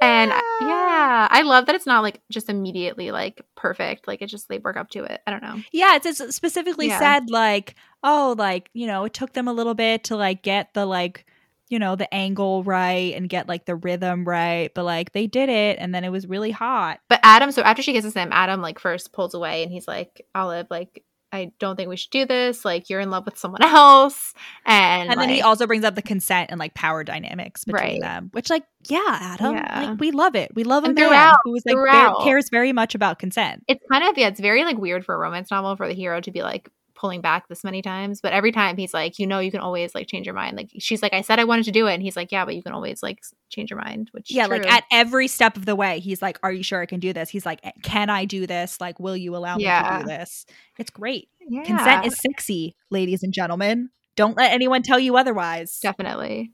[SPEAKER 2] And
[SPEAKER 1] Yeah.
[SPEAKER 2] yeah, I love that it's not like just immediately like perfect. Like it just they work up to it. I don't know.
[SPEAKER 1] Yeah, it's, it's specifically
[SPEAKER 2] Yeah.
[SPEAKER 1] said like, oh, like, you know, it took them a little bit to like get the like, you know, the angle right and get like the rhythm right, but like they did it and then it was really hot.
[SPEAKER 2] But Adam, so after she kisses him, Adam like first pulls away and he's like, Olive, like I don't think we should do this. Like you're in love with someone else. And,
[SPEAKER 1] And then he also brings up the consent and like power dynamics between
[SPEAKER 2] Right.
[SPEAKER 1] them, which like, yeah, Adam,
[SPEAKER 2] Yeah.
[SPEAKER 1] like we love it. We love a
[SPEAKER 2] And
[SPEAKER 1] man
[SPEAKER 2] throughout-
[SPEAKER 1] who is like cares very much about consent.
[SPEAKER 2] it's kind of yeah, it's very like weird for a romance novel for the hero to be like pulling back this many times. But every time he's like, you know, you can always like change your mind. Like she's like, I said I wanted to do it, and he's like, yeah, but you can always like change your mind. Which
[SPEAKER 1] Yeah, like at every step of the way, he's like, "Are you sure I can do this?" He's like, "Can I do this? Like, will you allow me to do this?" It's great.
[SPEAKER 2] yeah,
[SPEAKER 1] Consent is sexy, ladies and gentlemen. Don't let anyone tell you otherwise.
[SPEAKER 2] definitely.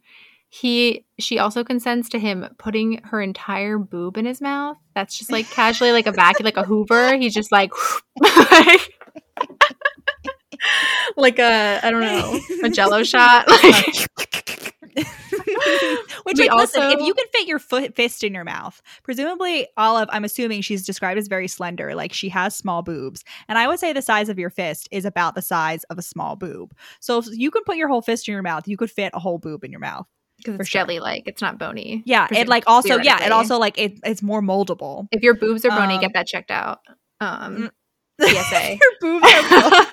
[SPEAKER 2] He she also consents to him putting her entire boob in his mouth. That's just like casually like a vacuum, like a Hoover. He's just like, like, a I don't know a Jello shot. Like,
[SPEAKER 1] Which,
[SPEAKER 2] We
[SPEAKER 1] like, listen, if you can fit your foot fist in your mouth, presumably Olive, I'm assuming she's described as very slender, like she has small boobs, and I would say the size of your fist is about the size of a small boob. So if you can put your whole fist in your mouth, you could fit a whole boob in your mouth.
[SPEAKER 2] because it's jelly like it's not bony.
[SPEAKER 1] Yeah, it like also yeah, it also like it, it's more moldable.
[SPEAKER 2] If your boobs are bony,
[SPEAKER 1] Um,
[SPEAKER 2] get that checked out. Um,
[SPEAKER 1] Mm.
[SPEAKER 2] PSA.
[SPEAKER 1] your boobs are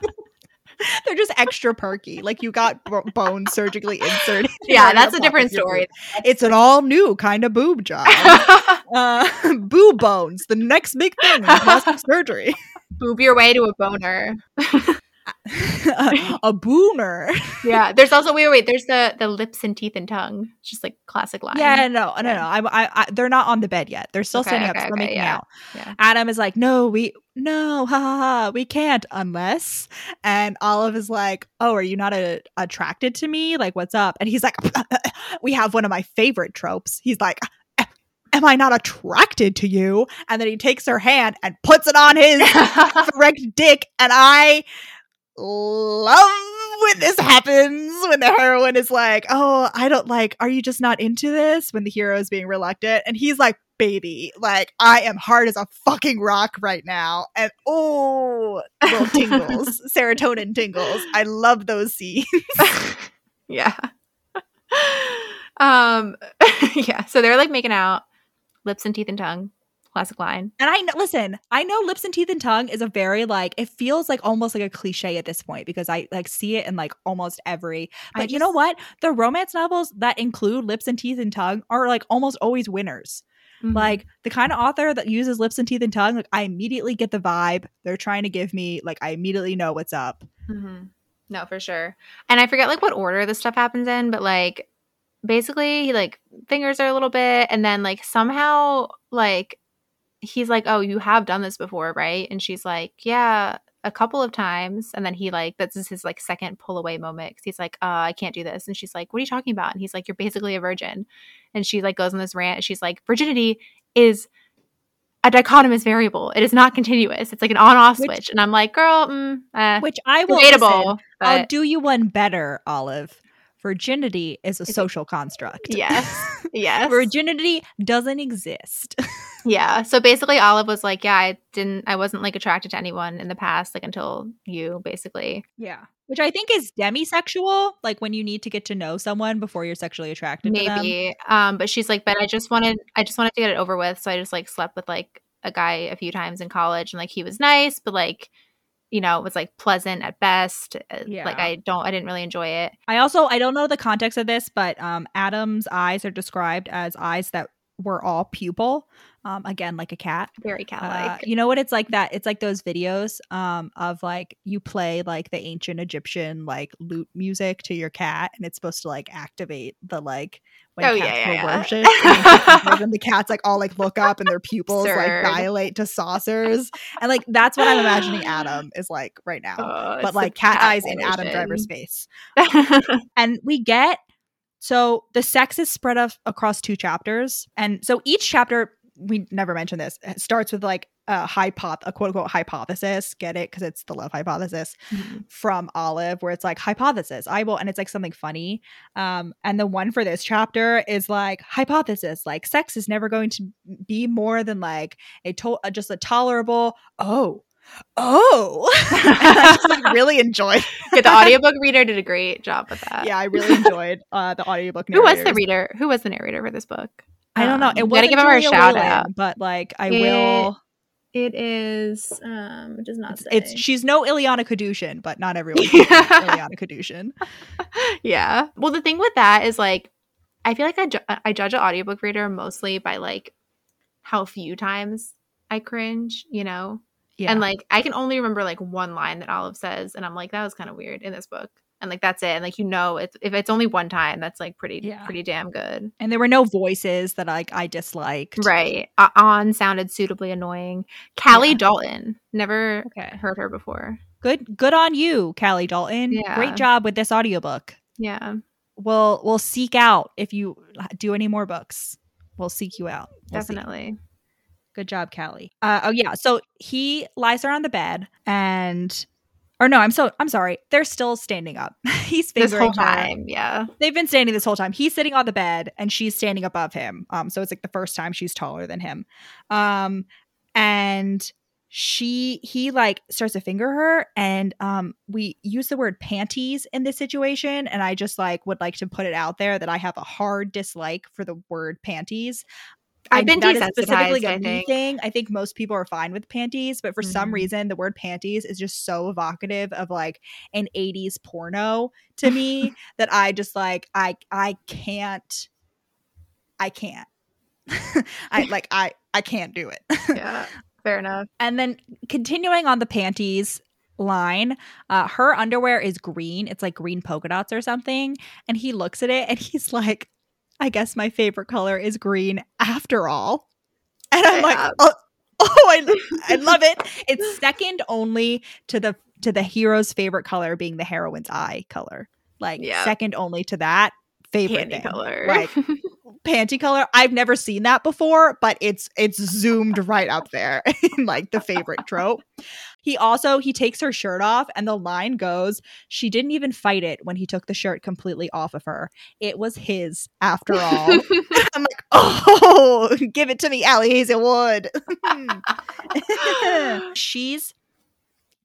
[SPEAKER 1] they're just extra perky, like you got b- bone surgically inserted.
[SPEAKER 2] yeah, that's a different story.
[SPEAKER 1] It's an all new kind of boob job. uh, boob bones, the next big thing in plastic surgery.
[SPEAKER 2] Boob your way to a boner.
[SPEAKER 1] A, a boomer.
[SPEAKER 2] Yeah. There's also wait, wait. There's the the lips and teeth and tongue. It's just like classic line.
[SPEAKER 1] Yeah, no, no,
[SPEAKER 2] Yeah.
[SPEAKER 1] no. I, I, I, they're not on the bed yet. They're still
[SPEAKER 2] Okay,
[SPEAKER 1] standing
[SPEAKER 2] okay,
[SPEAKER 1] up, still
[SPEAKER 2] okay,
[SPEAKER 1] making
[SPEAKER 2] yeah.
[SPEAKER 1] out.
[SPEAKER 2] Yeah.
[SPEAKER 1] Adam is like, no, we, no, ha ha ha, we can't unless. And Olive is like, oh, are you not a, attracted to me? Like, what's up? And he's like, we have one of my favorite tropes. He's like, am I not attracted to you? And then he takes her hand and puts it on his erect dick, and I love when this happens when the heroine is like, "Oh, I don't like. Are you just not into this?" When the hero is being reluctant, and he's like, "Baby, like I am hard as a fucking rock right now," and oh, little tingles, serotonin tingles. I love those scenes.
[SPEAKER 2] yeah. um yeah. So they're like making out, lips and teeth and tongue. Classic line.
[SPEAKER 1] And I listen, I know lips and teeth and tongue is a very like it feels like almost like a cliche at this point because I like see it in like almost every. But you know what? The romance novels that include lips and teeth and tongue are like almost always winners.
[SPEAKER 2] Mhm.
[SPEAKER 1] Like the kind of author that uses lips and teeth and tongue, like I immediately get the vibe they're trying to give me. Like I immediately know what's up.
[SPEAKER 2] Mhm. No, for sure. And I forget like what order this stuff happens in, but like basically he like fingers her a little bit and then like somehow like he's like, "Oh, you have done this before, right?" And she's like, "Yeah, a couple of times." And then he like this is his like second pull away moment cuz he's like, "Uh, I can't do this." And she's like, "What are you talking about?" And he's like, "You're basically a virgin." And she like goes on this rant. She's like, "Virginity is a dichotomous variable. It is not continuous. It's like an on-off
[SPEAKER 1] Which-
[SPEAKER 2] switch." And I'm like, "Girl, mm, eh,
[SPEAKER 1] Which I will
[SPEAKER 2] debatable."
[SPEAKER 1] I'll do you one better, Olive. Virginity is a- social construct.
[SPEAKER 2] Yes. Yes.
[SPEAKER 1] Virginity doesn't exist.
[SPEAKER 2] yeah. So basically Olive was like, Yeah, I didn't I wasn't like attracted to anyone in the past, like until you, basically.
[SPEAKER 1] Yeah. Which I think is demisexual, like when you need to get to know someone before you're sexually attracted to.
[SPEAKER 2] Maybe. Um, but she's like, But I just wanted I just wanted to get it over with. So I just like slept with like a guy a few times in college and like he was nice, but like you know, it was like pleasant at best. Uh,
[SPEAKER 1] Yeah.
[SPEAKER 2] Like I don't I didn't really enjoy it.
[SPEAKER 1] I also I don't know the context of this, but um Adam's eyes are described as eyes that were all pupil. Um again like a cat.
[SPEAKER 2] Very cat
[SPEAKER 1] Uh,
[SPEAKER 2] like.
[SPEAKER 1] you know what it's like that it's like those videos um of like you play like the ancient Egyptian like lute music to your cat and it's supposed to like activate the like when
[SPEAKER 2] Oh,
[SPEAKER 1] cats
[SPEAKER 2] yeah, yeah,
[SPEAKER 1] worshipped and the cats like all like look up and their pupils
[SPEAKER 2] Absurd.
[SPEAKER 1] like dilate to saucers and like that's what I'm imagining Adam is like right now
[SPEAKER 2] Oh,
[SPEAKER 1] but like cat, eyes in. Adam Driver's face and we get so the sex is spread up across two chapters. And so each chapter we never mentioned this starts with like a hypoth a quote unquote hypothesis. Get it? Because it's the love hypothesis
[SPEAKER 2] Mhm.
[SPEAKER 1] from olive where it's like hypothesis i will and it's like something funny. Um and the one for this chapter is like hypothesis like sex is never going to be more than like a to- just a tolerable oh oh i just like really enjoyed
[SPEAKER 2] Yeah, the audiobook reader did a great job with that.
[SPEAKER 1] yeah, I really enjoyed uh, the audiobook.
[SPEAKER 2] Who was the reader? Who was the narrator for this book?
[SPEAKER 1] I don't know.
[SPEAKER 2] Um,
[SPEAKER 1] It was
[SPEAKER 2] gotta give him a shout
[SPEAKER 1] Llewellyn,
[SPEAKER 2] out.
[SPEAKER 1] but like I
[SPEAKER 2] It-
[SPEAKER 1] will.
[SPEAKER 2] It is. Um, it does not
[SPEAKER 1] It's,
[SPEAKER 2] say.
[SPEAKER 1] it's she's no Ileana Kadushin, but not everyone. Ileana Kadushin.
[SPEAKER 2] yeah. Well, the thing with that is like, I feel like I, ju- I judge an audiobook reader mostly by like how few times I cringe, you know?
[SPEAKER 1] Yeah,
[SPEAKER 2] And like, I can only remember like one line that Olive says, and I'm like, that was kind of weird in this book. And like, that's it. And like, you know, it's, if it's only one time, that's like pretty,
[SPEAKER 1] Yeah.
[SPEAKER 2] pretty damn good.
[SPEAKER 1] and there were no voices that like I disliked.
[SPEAKER 2] Right. Uh, on sounded suitably annoying. Callie
[SPEAKER 1] Yeah.
[SPEAKER 2] Dalton. Never
[SPEAKER 1] Okay.
[SPEAKER 2] heard her before.
[SPEAKER 1] Good. Good on you, Callie Dalton.
[SPEAKER 2] Yeah.
[SPEAKER 1] Great job with this audiobook.
[SPEAKER 2] Yeah.
[SPEAKER 1] We'll we'll seek out if you do any more books. We'll seek you out. We'll.
[SPEAKER 2] Definitely.
[SPEAKER 1] Good job, Callie. Uh, oh yeah. So he lies her on the bed and or no, I'm so I'm sorry. They're still standing up. He's
[SPEAKER 2] This
[SPEAKER 1] fingering
[SPEAKER 2] whole
[SPEAKER 1] her.
[SPEAKER 2] time. Yeah.
[SPEAKER 1] They've been standing this whole time. He's sitting on the bed and she's standing above him. Um, so it's like the first time she's taller than him. Um, and she he like starts to finger her and um we use the word panties in this situation and i just like would like to put it out there that i have a hard dislike for the word panties
[SPEAKER 2] I've been
[SPEAKER 1] that is specifically
[SPEAKER 2] desensitized,
[SPEAKER 1] a
[SPEAKER 2] I think.
[SPEAKER 1] thing. I think most people are fine with panties, but for some
[SPEAKER 2] Mhm.
[SPEAKER 1] reason, the word panties is just so evocative of like an '80s porno to me that I just like I I can't I can't I like I I can't do it.
[SPEAKER 2] Yeah. Fair enough.
[SPEAKER 1] and then continuing on the panties, line. Uh, her underwear is green. It's like green polka dots or something. And he looks at it and he's like, I guess my favorite color is green after all. And I'm like, oh, oh I, I love it. It's second only to the to the hero's favorite color being the heroine's eye color. Like
[SPEAKER 2] Yep.
[SPEAKER 1] second only to that favorite thing.
[SPEAKER 2] color.
[SPEAKER 1] Like panty color. I've never seen that before, but it's it's zoomed right up there in like the favorite trope. He also he takes her shirt off and the line goes, she didn't even fight it when he took the shirt completely off of her. It was his after all. I'm like, "Oh, give it to me, Ali Hazelwood." she's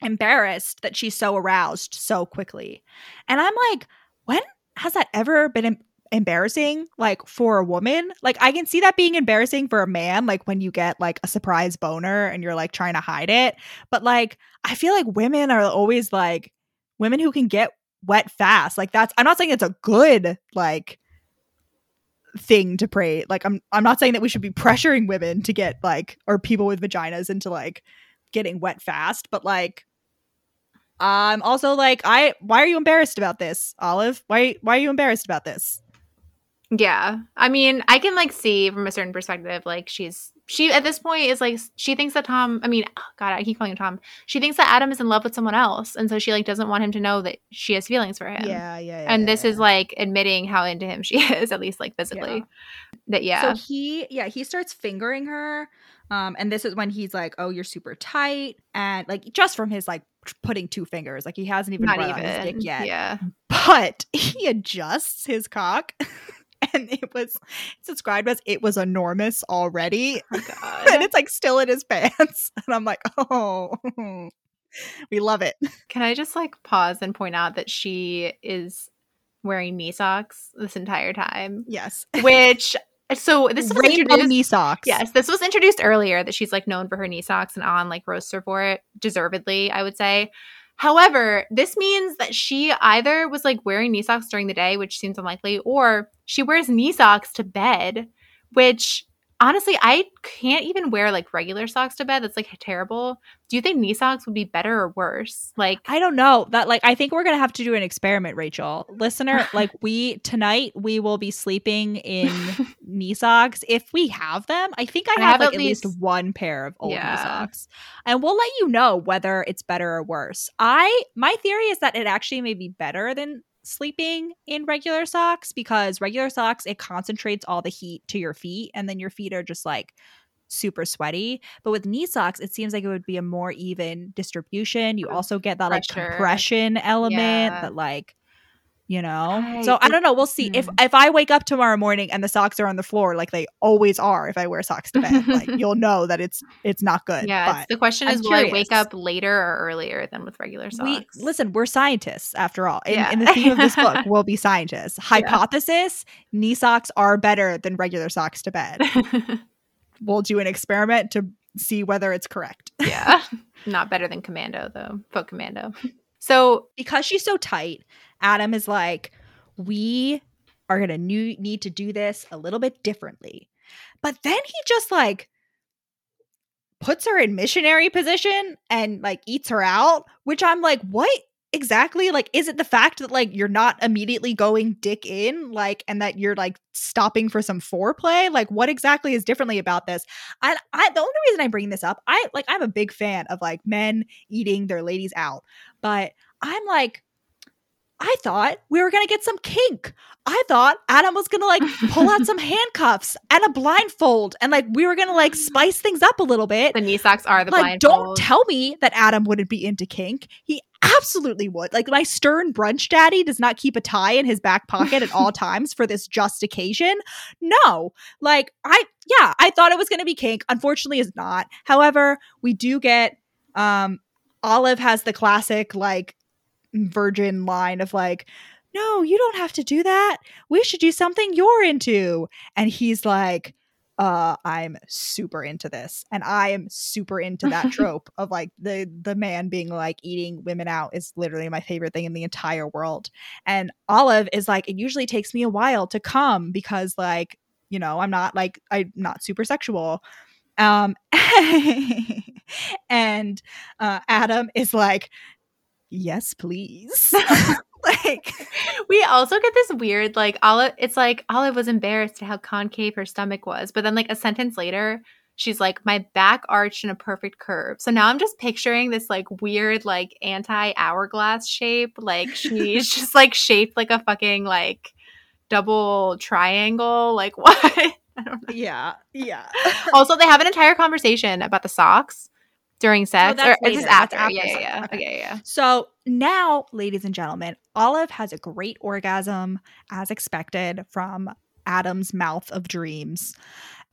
[SPEAKER 1] embarrassed that she's so aroused so quickly. And I'm like, when has that ever been embarrassing like for a woman? Like I can see that being embarrassing for a man like when you get like a surprise boner and you're like trying to hide it, but like I feel like women are always like women who can get wet fast. Like that's I'm not saying it's a good like thing to pray. Like I'm I'm not saying that we should be pressuring women to get like or people with vaginas into like getting wet fast, but like I'm also like I why are you embarrassed about this, Olive? Why why are you embarrassed about this?
[SPEAKER 2] Yeah. I mean, I can like see from a certain perspective, like she's she at this point is like she thinks that Tom I mean, oh, God, I keep calling him Tom. She thinks that Adam is in love with someone else. And so she like doesn't want him to know that she has feelings for him.
[SPEAKER 1] Yeah, yeah.
[SPEAKER 2] yeah And this is like admitting how into him she is, at least like physically. That yeah.
[SPEAKER 1] So he yeah, he starts fingering her. Um, and this is when he's like, Oh, you're super tight. And like just from his like putting two fingers, like he hasn't even
[SPEAKER 2] not
[SPEAKER 1] on his dick
[SPEAKER 2] even.
[SPEAKER 1] yet.
[SPEAKER 2] Yeah.
[SPEAKER 1] But he adjusts his cock. And it was it's described as it was enormous already.
[SPEAKER 2] Oh
[SPEAKER 1] and it's like still in his pants. And I'm like, oh, we love it.
[SPEAKER 2] Can I just like pause and point out that she is wearing knee socks this entire time?
[SPEAKER 1] Yes.
[SPEAKER 2] Which so this was
[SPEAKER 1] Rainbow
[SPEAKER 2] introduced
[SPEAKER 1] knee socks.
[SPEAKER 2] Yes, this was introduced earlier that she's like known for her knee socks and Anh like roasts her for it, deservedly, I would say. However, this means that she either was like wearing knee socks during the day, which seems unlikely, or she wears knee socks to bed, which honestly, I can't even wear like regular socks to bed. That's like terrible. Do you think knee socks would be better or worse? Like,
[SPEAKER 1] I don't know. That like I think we're gonna have to do an experiment, Rachel. Listener, like we tonight we will be sleeping in knee socks if we have them. I think I,
[SPEAKER 2] I
[SPEAKER 1] have,
[SPEAKER 2] have
[SPEAKER 1] like
[SPEAKER 2] at
[SPEAKER 1] least,
[SPEAKER 2] least-
[SPEAKER 1] one pair of old knee socks. And we'll let you know whether it's better or worse. I my theory is that it actually may be better than sleeping in regular socks because regular socks it concentrates all the heat to your feet and then your feet are just like super sweaty but with knee socks it seems like it would be a more even distribution you also get that like
[SPEAKER 2] pressure.
[SPEAKER 1] compression element
[SPEAKER 2] Yeah.
[SPEAKER 1] that like you know
[SPEAKER 2] Right.
[SPEAKER 1] so i don't know we'll see if if i wake up tomorrow morning and the socks are on the floor like they always are if i wear socks to bed like you'll know that it's it's not good
[SPEAKER 2] yeah, the question
[SPEAKER 1] I'm
[SPEAKER 2] is will I wake up later or earlier than with regular socks?
[SPEAKER 1] we listen we're scientists after all in,
[SPEAKER 2] Yeah.
[SPEAKER 1] in the theme of this book we'll be scientists hypothesis knee socks are better than regular socks to bed we'll do an experiment to see whether it's correct
[SPEAKER 2] yeah. Not better than Commando, though. Foot Commando. So,
[SPEAKER 1] because she's so tight adam is like we are gonna new- need to do this a little bit differently. But then he just like puts her in missionary position and like eats her out which i'm like what exactly? Like is it the fact that like you're not immediately going dick in like and that you're like stopping for some foreplay? Like what exactly is differently about this? I i the only reason i bring this up i like i'm a big fan of like men eating their ladies out but i'm like I thought we were gonna get some kink. I thought Adam was gonna like pull out some handcuffs and a blindfold, and like we were gonna like spice things up a little bit.
[SPEAKER 2] the knee socks are the
[SPEAKER 1] like,
[SPEAKER 2] blindfold.
[SPEAKER 1] don't tell me that Adam wouldn't be into kink. He absolutely would. Like, my stern brunch daddy does not keep a tie in his back pocket at all times for this just occasion. No, like, I, yeah, I thought it was going to be kink. Unfortunately, is not. However, we do get, um, Olive has the classic, like, virgin line of, like, no, you don't have to do that. We should do something you're into. And he's like, uh i'm super into this and i am super into that trope of like the the man being like eating women out is literally my favorite thing in the entire world and olive is like it usually takes me a while to come because like you know i'm not like i'm not super sexual um and uh adam is like yes, please. like
[SPEAKER 2] we also get this weird like Olive it's like Olive was embarrassed at how concave her stomach was, but then like a sentence later, she's like, My back arched in a perfect curve. So now I'm just picturing this like weird, like anti hourglass shape. Like she's just like shaped like a fucking like double triangle. Like what? I don't know.
[SPEAKER 1] Yeah. Yeah.
[SPEAKER 2] Also, they have an entire conversation about the socks during oh, sex.
[SPEAKER 1] that's
[SPEAKER 2] or is this
[SPEAKER 1] later.
[SPEAKER 2] After?
[SPEAKER 1] after
[SPEAKER 2] yeah, yeah, yeah.
[SPEAKER 1] Okay.
[SPEAKER 2] Okay, yeah.
[SPEAKER 1] So now, ladies and gentlemen, Olive has a great orgasm as expected from Adam's mouth of dreams.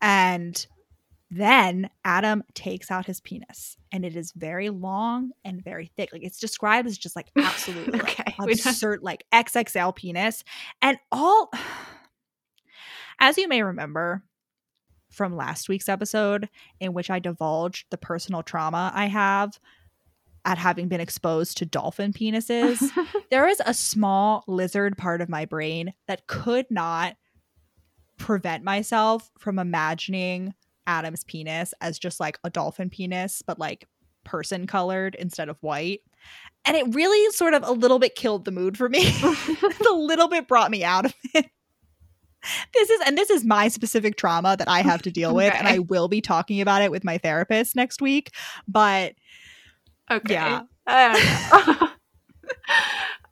[SPEAKER 1] And then Adam takes out his penis and it is very long and very thick. Like it's described as just like absolutely like,
[SPEAKER 2] Okay, don't-
[SPEAKER 1] absurd, like XXL penis. And all, as you may remember from last week's episode, in which I divulged the personal trauma I have at having been exposed to dolphin penises, there is a small lizard part of my brain that could not prevent myself from imagining Adam's penis as just like a dolphin penis, but like person colored instead of white. And it really sort of a little bit killed the mood for me. It a little bit brought me out of it. This is and this is my specific trauma that I have to deal with, and I will be talking about it with my therapist next week. But
[SPEAKER 2] Okay.
[SPEAKER 1] Yeah.
[SPEAKER 2] I don't know.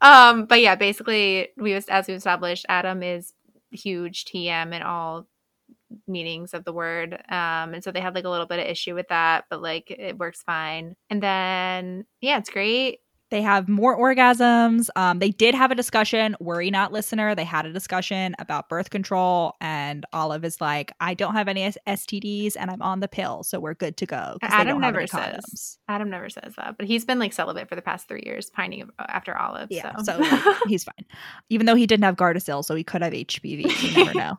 [SPEAKER 2] um, but yeah, basically, we was as we established, Adam is huge TM in all meanings of the word. Um, and so they had like a little bit of issue with that, but like it works fine. And then yeah, it's great.
[SPEAKER 1] They have more orgasms. Um, they did have a discussion. Worry not, listener. They had a discussion about birth control, and Olive is like, "I don't have any STDs, and I'm on the pill, so we're good to go.
[SPEAKER 2] Adam never says. Adam never says that, but he's been like celibate for the past three years, pining after Olive.
[SPEAKER 1] Yeah,
[SPEAKER 2] so,
[SPEAKER 1] so like, he's fine. Even though he didn't have Gardasil, so he could have HPV. You never know.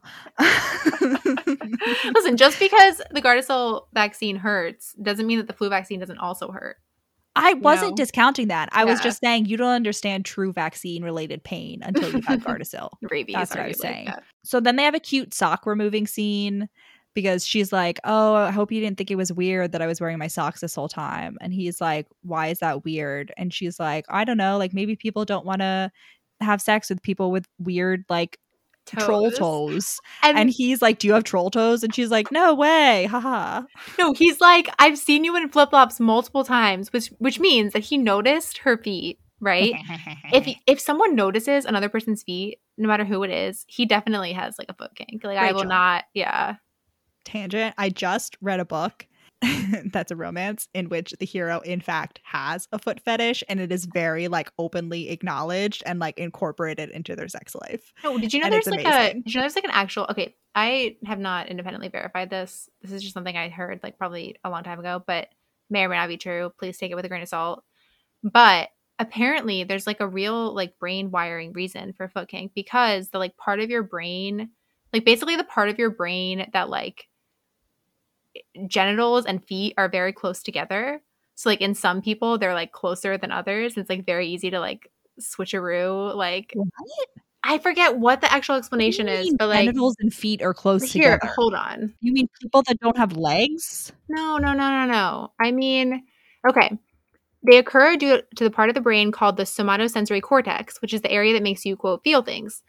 [SPEAKER 2] listen, just because the Gardasil vaccine hurts doesn't mean that the flu vaccine doesn't also hurt.
[SPEAKER 1] I wasn't discounting that. I was just saying you don't understand true vaccine related pain until you've had Gardasil.
[SPEAKER 2] Rabies.
[SPEAKER 1] That's what I was saying.
[SPEAKER 2] yeah.
[SPEAKER 1] So then they have a cute sock removing scene because she's like, "Oh, I hope you didn't think it was weird that I was wearing my socks this whole time." And he's like, "Why is that weird?" And she's like, "I don't know, like maybe people don't want to have sex with people with weird like troll
[SPEAKER 2] Toes.
[SPEAKER 1] toes."
[SPEAKER 2] And,
[SPEAKER 1] And he's like, "Do you have troll toes?" And she's like, "No way." Haha.
[SPEAKER 2] no, he's like, I've seen you in flip flops multiple times, which which means that he noticed her feet, right? if if someone notices another person's feet, no matter who it is, he definitely has like a foot kink. Like I will not. Yeah.
[SPEAKER 1] tangent, I just read a book that's a romance in which the hero, in fact, has a foot fetish and it is very like openly acknowledged and like incorporated into their sex life.
[SPEAKER 2] Oh, did you know
[SPEAKER 1] And
[SPEAKER 2] there's like a did you know there's like an actual okay, I have not independently verified this. This is just something I heard like probably a long time ago, but may or may not be true. Please take it with a grain of salt. But apparently there's like a real like brain wiring reason for foot kink because the like part of your brain like basically the part of your brain that like genitals and feet are very close together. So like in some people they're like closer than others. It's like very easy to like switcheroo like I forget what the actual explanation
[SPEAKER 1] What
[SPEAKER 2] is, but like
[SPEAKER 1] genitals and feet are close
[SPEAKER 2] here,
[SPEAKER 1] together.
[SPEAKER 2] hold on.
[SPEAKER 1] You mean people that don't have legs?
[SPEAKER 2] No, no, no, no, no. I mean, okay. They occur due to the part of the brain called the somatosensory cortex, which is the area that makes you quote feel things.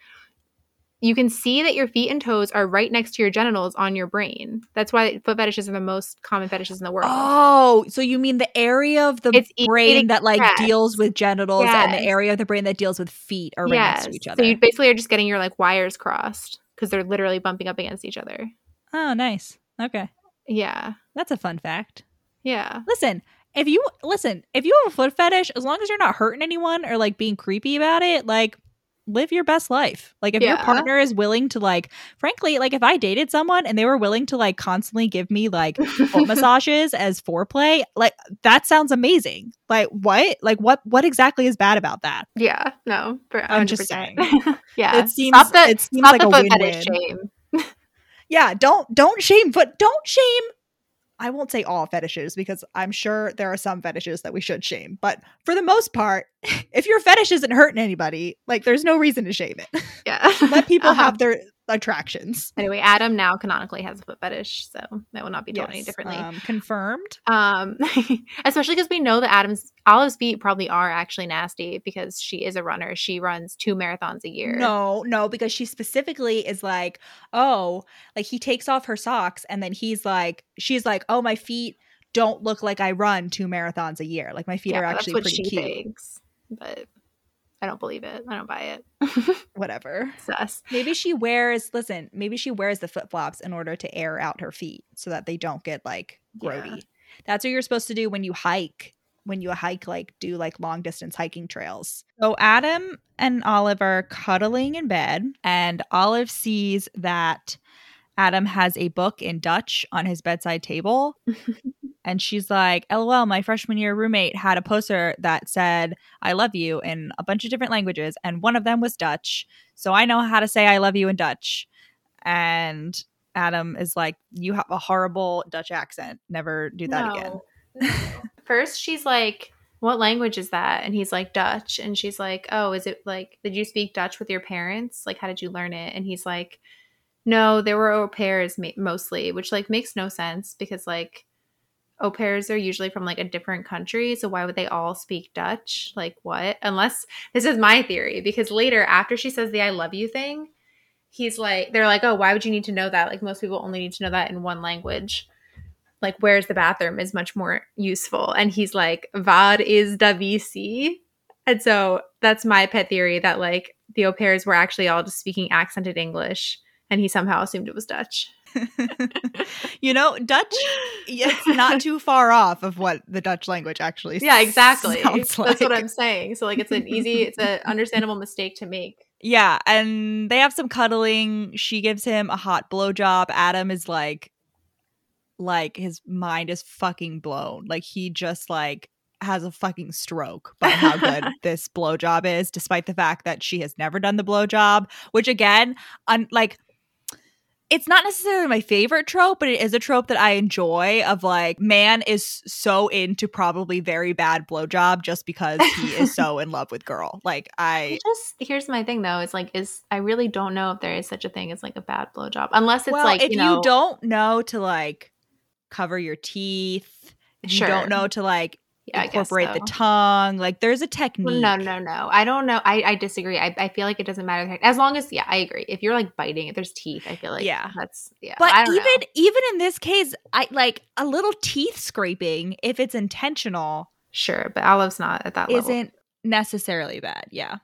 [SPEAKER 2] You can see that your feet and toes are right next to your genitals on your brain. That's why foot fetishes are the most common fetishes in the world.
[SPEAKER 1] Oh, so you mean the area of the
[SPEAKER 2] It's
[SPEAKER 1] brain that like
[SPEAKER 2] guess.
[SPEAKER 1] deals with genitals and the area of the brain that deals with feet are right next to each other.
[SPEAKER 2] So you basically are just getting your like wires crossed because they're literally bumping up against each other.
[SPEAKER 1] oh, nice. Okay.
[SPEAKER 2] Yeah.
[SPEAKER 1] That's a fun fact.
[SPEAKER 2] Yeah.
[SPEAKER 1] Listen, if you listen, if you have a foot fetish, as long as you're not hurting anyone or like being creepy about it, like live your best life. Like if your partner is willing to like frankly, like if I dated someone and they were willing to like constantly give me like foot massages as foreplay, like that sounds amazing. Like what? Like what what exactly is bad about that?
[SPEAKER 2] Yeah. No. For
[SPEAKER 1] I'm just
[SPEAKER 2] 100%. yeah.
[SPEAKER 1] It seems
[SPEAKER 2] Stop the,
[SPEAKER 1] it seems like a win-win.
[SPEAKER 2] shame.
[SPEAKER 1] Yeah, don't don't shame foot don't shame I won't say all fetishes because I'm sure there are some fetishes that we should shame, but for the most part, if your fetish isn't hurting anybody, like there's no reason to shame it.
[SPEAKER 2] Yeah.
[SPEAKER 1] Let people
[SPEAKER 2] Uh-huh.
[SPEAKER 1] have their attractions.
[SPEAKER 2] Anyway, Adam now canonically has a foot fetish, so that will not be told
[SPEAKER 1] Yes,
[SPEAKER 2] any differently.
[SPEAKER 1] um, confirmed.
[SPEAKER 2] Um, especially because we know that Adam's Olive's feet probably are actually nasty because she is a runner. She runs two marathons a year.
[SPEAKER 1] No, no, because she specifically is like, oh, like he takes off her socks and then he's like, she's like, oh, my feet don't look like I run two marathons a year. Like my feet
[SPEAKER 2] Yeah,
[SPEAKER 1] are actually pretty cute.
[SPEAKER 2] thinks, but I don't believe it. I don't buy it.
[SPEAKER 1] Whatever.
[SPEAKER 2] Sus.
[SPEAKER 1] Maybe she wears, listen, maybe she wears the flip flops in order to air out her feet so that they don't get like grody.
[SPEAKER 2] Yeah.
[SPEAKER 1] That's what you're supposed to do when you hike. When you hike, like do like long distance hiking trails. So Adam and Olive are cuddling in bed, and Olive sees that Adam has a book in Dutch on his bedside table. and she's like, LOL, my freshman year roommate had a poster that said, I love you in a bunch of different languages. And one of them was Dutch. So I know how to say I love you in Dutch. And Adam is like, You have a horrible Dutch accent. Never do that again.
[SPEAKER 2] First, she's like, What language is that? And he's like, Dutch. And she's like, Oh, is it like, did you speak Dutch with your parents? Like, how did you learn it? And he's like, No, there were au pairs mostly, which like makes no sense because like au pairs are usually from like a different country. So why would they all speak Dutch? Like, what? Unless this is my theory because later, after she says the I love you thing, he's like, they're like, Oh, why would you need to know that? Like, most people only need to know that in one language like where's the bathroom is much more useful and he's like vad is da vc and so that's my pet theory that like the au pairs were actually all just speaking accented english and he somehow assumed it was dutch
[SPEAKER 1] you know, Dutch, it's not too far off of what the Dutch language actually
[SPEAKER 2] yeah exactly that's what i'm saying so like it's an easy it's an understandable mistake to make
[SPEAKER 1] Yeah, and they have some cuddling. She gives him a hot blowjob. Adam is like, like his mind is fucking blown. Like he just like has a fucking stroke by how good this blowjob is, despite the fact that she has never done the blowjob. Which again, un- like. It's not necessarily my favorite trope, but it is a trope that I enjoy. Of like, man is so into probably very bad blowjob just because he is so in love with girl. Like, I
[SPEAKER 2] just here's my thing though is like is i really don't know if there is such a thing as like a bad blowjob unless it's
[SPEAKER 1] well,
[SPEAKER 2] like
[SPEAKER 1] if
[SPEAKER 2] you know
[SPEAKER 1] don't know to like cover your teeth, if you don't know to like
[SPEAKER 2] yeah,
[SPEAKER 1] incorporate the tongue, like there's a technique.
[SPEAKER 2] No, no, no. I don't know. I, I disagree. I, I feel like it doesn't matter. As long as, yeah, I agree. If you're like biting, if there's teeth, I feel like
[SPEAKER 1] Yeah.
[SPEAKER 2] that's, yeah.
[SPEAKER 1] But even
[SPEAKER 2] know.
[SPEAKER 1] even in this case, I like a little teeth scraping if it's intentional
[SPEAKER 2] Sure, but Olive's not at that level.
[SPEAKER 1] isn't necessarily bad. Yeah.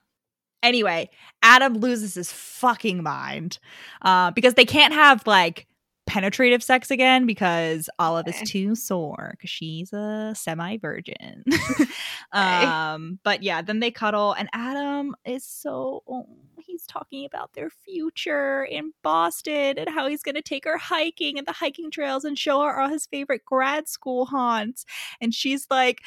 [SPEAKER 1] Anyway, Adam loses his fucking mind uh, because they can't have like penetrative sex again because Olive
[SPEAKER 2] Okay.
[SPEAKER 1] is too sore because she's a semi virgin. um, but yeah, then they cuddle, and Adam is so oh, he's talking about their future in Boston and how he's going to take her hiking and the hiking trails and show her all his favorite grad school haunts. And she's like,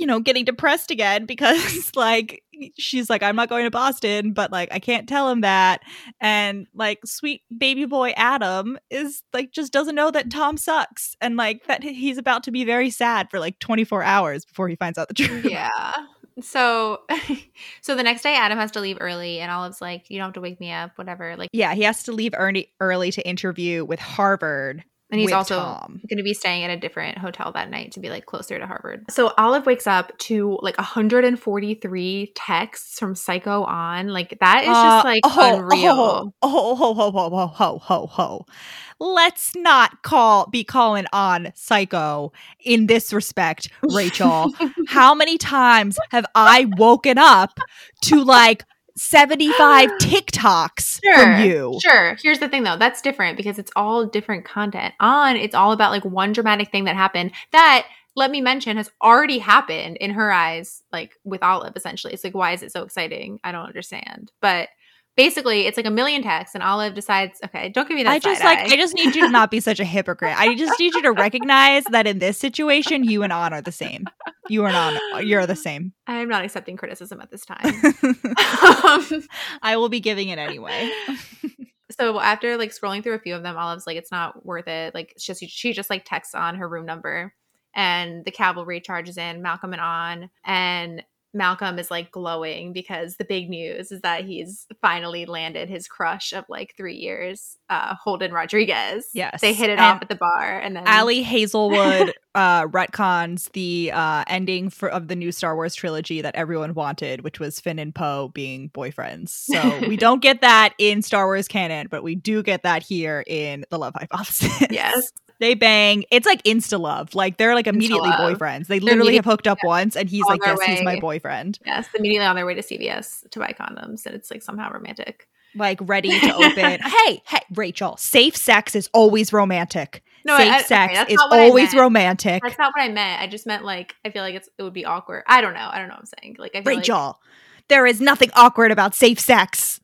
[SPEAKER 1] you know, getting depressed again because like she's like, I'm not going to Boston, but like I can't tell him that. And like sweet baby boy Adam is like just doesn't know that Tom sucks and like that he's about to be very sad for like 24 hours before he finds out the truth.
[SPEAKER 2] yeah. So, so the next day, Adam has to leave early, and Olive's like, "You don't have to wake me up, whatever." Like,
[SPEAKER 1] Yeah, he has to leave early early to interview with Harvard.
[SPEAKER 2] And he's also
[SPEAKER 1] Tom.
[SPEAKER 2] going to be staying at a different hotel that night to be like closer to Harvard. So Olive wakes up to like 143 texts from Psycho Anh. Like that is just
[SPEAKER 1] Uh,
[SPEAKER 2] like
[SPEAKER 1] oh,
[SPEAKER 2] unreal.
[SPEAKER 1] Oh, oh, ho, ho, ho, ho, ho, ho, ho. Let's not call be calling Anh Psycho in this respect, Rachel. How many times have I woken up to like 75 TikToks from you?
[SPEAKER 2] Sure. Here's the thing though. That's different because it's all different content. On, it's all about like one dramatic thing that happened that let me mention has already happened in her eyes, like with Olive essentially. It's like, why is it so exciting? I don't understand. But basically it's like a million texts and Olive decides, okay, don't give me that.
[SPEAKER 1] I just like
[SPEAKER 2] eye.
[SPEAKER 1] I just need you to not be such a hypocrite. I just need you to recognize that in this situation you and Anh are the same. You and Anh you're the same.
[SPEAKER 2] I'm not accepting criticism at this time. um,
[SPEAKER 1] I will be giving it anyway.
[SPEAKER 2] so after like scrolling through a few of them, Olive's like, it's not worth it. Like just she just like texts Anh her room number, and the cavalry charges in Malcolm and Anh, and Malcolm is like glowing because the big news is that he's finally landed his crush of like three years, uh, Holden Rodrigues.
[SPEAKER 1] Yes.
[SPEAKER 2] They hit it
[SPEAKER 1] And
[SPEAKER 2] off at the bar and then
[SPEAKER 1] Ali Hazelwood uh, retcons the uh, ending for, of the new Star Wars trilogy that everyone wanted, which was Finn and Poe being boyfriends. So we don't get that in Star Wars canon, but we do get that here in The Love Hypothesis.
[SPEAKER 2] Yes.
[SPEAKER 1] They bang. It's like insta love. Like they're like immediately
[SPEAKER 2] Insta-love.
[SPEAKER 1] boyfriends. They literally have hooked up once, and he's like, "Yes, he's my boyfriend."
[SPEAKER 2] Yes. Immediately on their way to CVS to buy condoms and it's like somehow romantic.
[SPEAKER 1] Like ready to open. hey, hey, Rachel. Safe sex is always romantic.
[SPEAKER 2] No,
[SPEAKER 1] Safe
[SPEAKER 2] I- okay,
[SPEAKER 1] sex
[SPEAKER 2] that's
[SPEAKER 1] is
[SPEAKER 2] not what I
[SPEAKER 1] always romantic.
[SPEAKER 2] That's not what I meant. I just meant like I feel like it's it would be awkward. I don't know. I don't know what I'm saying. Like I feel like-
[SPEAKER 1] Rachel, there is nothing awkward about safe sex.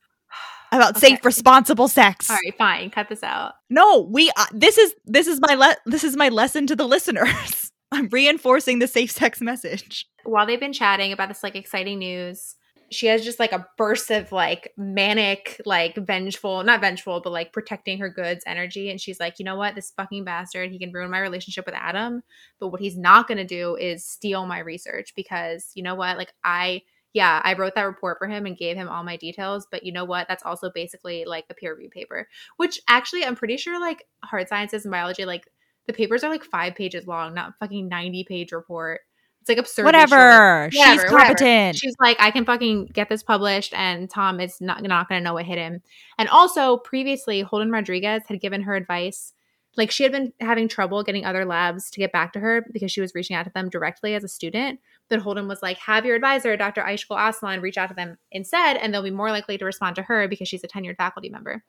[SPEAKER 1] About
[SPEAKER 2] Okay.
[SPEAKER 1] safe, responsible sex.
[SPEAKER 2] all right, fine. Cut this out.
[SPEAKER 1] No, we. Uh, this is this is my le- this is my lesson to the listeners. I'm reinforcing the safe sex message.
[SPEAKER 2] while they've been chatting about this like exciting news, she has just like a burst of like manic, like vengeful, not vengeful, but like protecting her goods energy. And she's like, you know what? This fucking bastard, he can ruin my relationship with Adam. But what he's not going to do is steal my research because you know what? Like, I, yeah, I wrote that report for him and gave him all my details. But you know what? That's also basically like a peer review paper, which actually I'm pretty sure like hard sciences and biology, like the papers are like five pages long, not fucking 90 page report. It's like absurd.
[SPEAKER 1] Whatever. She's
[SPEAKER 2] Whatever, whatever.
[SPEAKER 1] competent.
[SPEAKER 2] She's like, I can fucking get this published, and Tom is not not going to know what hit him. And also, previously, Holden Rodrigues had given her advice. Like she had been having trouble getting other labs to get back to her because she was reaching out to them directly as a student. But Holden was like, have your advisor, Dr. Aysegul Aslan, reach out to them instead, and they'll be more likely to respond to her because she's a tenured faculty member.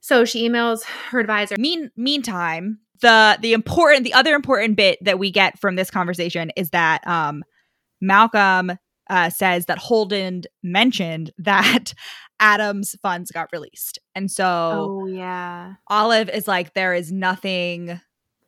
[SPEAKER 2] So she emails her advisor.
[SPEAKER 1] Mean meantime, the the important the other important bit that we get from this conversation is that um Malcolm uh, says that Holden mentioned that Adam's funds got released. And so
[SPEAKER 2] Oh yeah.
[SPEAKER 1] Olive is like, there is nothing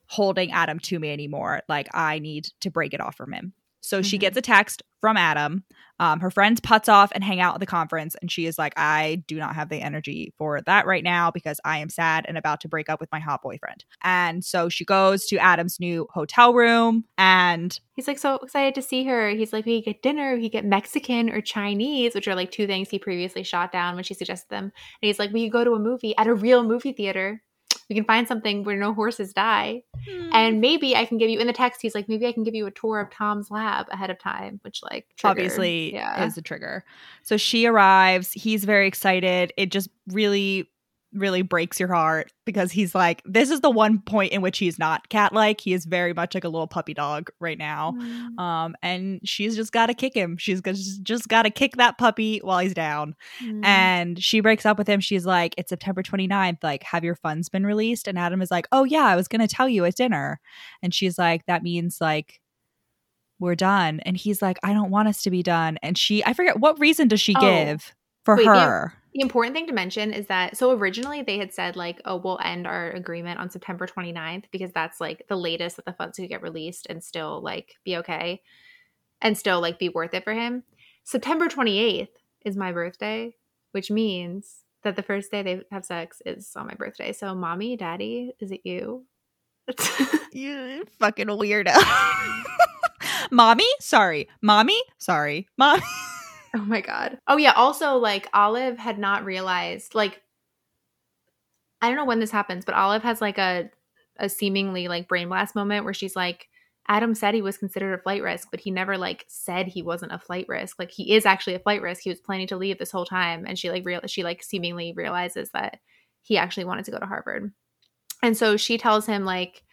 [SPEAKER 1] holding Adam to me anymore. Like, I need to break it off from him. So she
[SPEAKER 2] Mhm.
[SPEAKER 1] gets a text from Adam. Um, her friends putz off and hang out at the conference, and she is like, I do not have the energy for that right now because I am sad and about to break up with my hot boyfriend. And so she goes to Adam's new hotel room and
[SPEAKER 2] He's like so excited to see her. He's like, we get dinner, we get Mexican or Chinese, which are like two things he previously shot down when she suggested them. And he's like, we go to a movie at a real movie theater. We can find something where no horses die. Hmm. And maybe I can give you in the text, he's like, maybe I can give you a tour of Tom's lab ahead of time, which like triggered.
[SPEAKER 1] obviously
[SPEAKER 2] yeah.
[SPEAKER 1] is a trigger. So she arrives. He's very excited. It just really, really breaks your heart because he's like, this is the one point in which he's not cat like. He is very much like a little puppy dog right now.
[SPEAKER 2] Mm.
[SPEAKER 1] Um, and she's just got to kick him. She's just, just got to kick that puppy while he's down.
[SPEAKER 2] Mm.
[SPEAKER 1] And she breaks up with him. She's like, It's September 29th. Like, have your funds been released? And Adam is like, Oh, yeah, I was going to tell you at dinner. And she's like, That means like, we're done. And he's like, I don't want us to be done. And she, I forget what reason does she
[SPEAKER 2] Oh.
[SPEAKER 1] give for
[SPEAKER 2] Wait, the-
[SPEAKER 1] her?
[SPEAKER 2] The important thing to mention is that so originally they had said like, oh, we'll end our agreement on September 29th because that's like the latest that the funds could get released and still like be okay and still like be worth it for him. September 28th is my birthday, which means that the first day they have sex is on my birthday. So, mommy, daddy, is it you?
[SPEAKER 1] You fucking weirdo. Mommy? Sorry. Mommy? Sorry. Mom.
[SPEAKER 2] Oh my god. Oh yeah, also like Olive had not realized like I don't know when this happens, but Olive has like a a seemingly like brain blast moment where she's like Adam said he was considered a flight risk, but he never like said he wasn't a flight risk. Like he is actually a flight risk. He was planning to leave this whole time and she like real she like seemingly realizes that he actually wanted to go to Harvard. And so she tells him like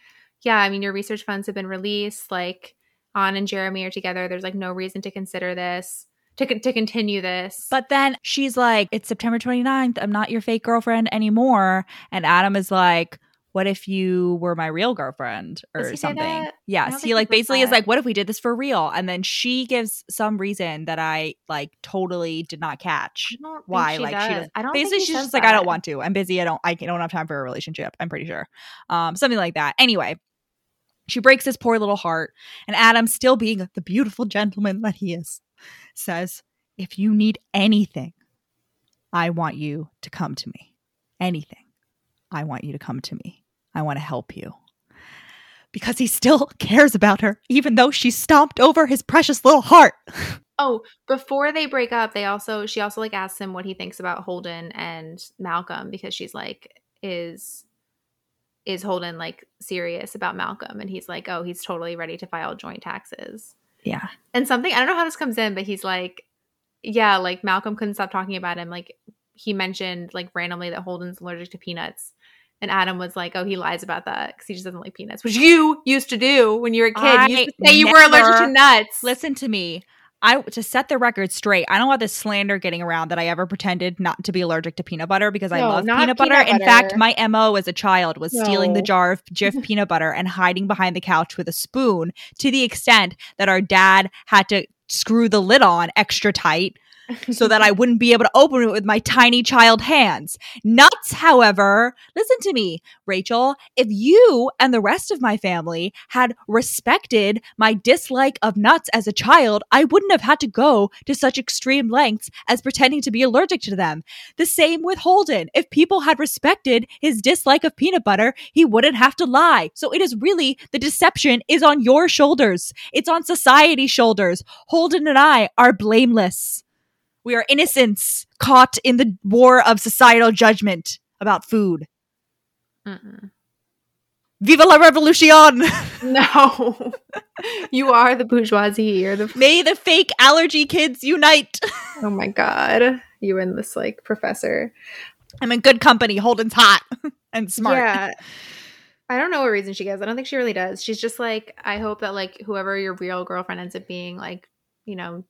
[SPEAKER 2] yeah, I mean your research funds have been released like Anh and Jeremy are together. There's like no reason to consider this to, to continue this.
[SPEAKER 1] But then she's like, It's September 29th. I'm not your fake girlfriend anymore. And Adam is like, What if you were my real girlfriend or
[SPEAKER 2] Does he say
[SPEAKER 1] something?
[SPEAKER 2] that?
[SPEAKER 1] Yes. He like basically is like, What if we did this for real? And then she gives some reason that I like totally did not catch.
[SPEAKER 2] I don't think
[SPEAKER 1] Why?
[SPEAKER 2] she
[SPEAKER 1] like
[SPEAKER 2] does.
[SPEAKER 1] she does.
[SPEAKER 2] I don't
[SPEAKER 1] Basically,
[SPEAKER 2] think
[SPEAKER 1] she's just like, I don't want to. I'm busy. I don't. I don't have time for a relationship. I'm pretty sure. Um, something like that. Anyway, she breaks his poor little heart, and Adam, still being the beautiful gentleman that he is, says, "If you need anything, I want you to come to me. Anything, I want you to come to me. I want to help you." Because he still cares about her, even though she stomped over his precious little heart.
[SPEAKER 2] Oh, before they break up, they also she also like asks him what he thinks about Holden and Malcolm because she's like, is is Holden like serious about Malcolm? And he's like, oh, he's totally ready to file joint taxes.
[SPEAKER 1] Yeah.
[SPEAKER 2] And something I don't know how this comes in, but he's like, yeah, like Malcolm couldn't stop talking about him. Like he mentioned like randomly that Holden's allergic to peanuts. And Adam was like, "Oh, he lies about that because he just doesn't like peanuts," which you used to do when you were a kid.
[SPEAKER 1] I
[SPEAKER 2] you used to say you were allergic to nuts.
[SPEAKER 1] Listen to me. I to set the record straight. I don't want this slander getting around that I ever pretended not to be allergic to peanut butter because I love
[SPEAKER 2] not
[SPEAKER 1] peanut butter.
[SPEAKER 2] peanut
[SPEAKER 1] In fact, my mo as a child was stealing the jar of Jif peanut butter and hiding behind the couch with a spoon to the extent that our dad had to screw the lid on extra tight so that I wouldn't be able to open it with my tiny child hands. Nuts, however, listen to me, Rachel. If you and the rest of my family had respected my dislike of nuts as a child, I wouldn't have had to go to such extreme lengths as pretending to be allergic to them. The same with Holden. If people had respected his dislike of peanut butter, he wouldn't have to lie. So it is really the deception is on your shoulders. It's on society's shoulders. Holden and I are blameless. We are innocents caught in the war of societal judgment about food.
[SPEAKER 2] Mm-mm.
[SPEAKER 1] Viva la revolution!
[SPEAKER 2] No, you are the bourgeoisie. You're the.
[SPEAKER 1] May the fake allergy kids unite.
[SPEAKER 2] Oh my god, you and this like professor.
[SPEAKER 1] I'm in good company. Holden's hot and smart.
[SPEAKER 2] Yeah. I don't know what reason she gives. I don't think she really does. She's just like, I hope that like whoever your real girlfriend ends up being, like, you know,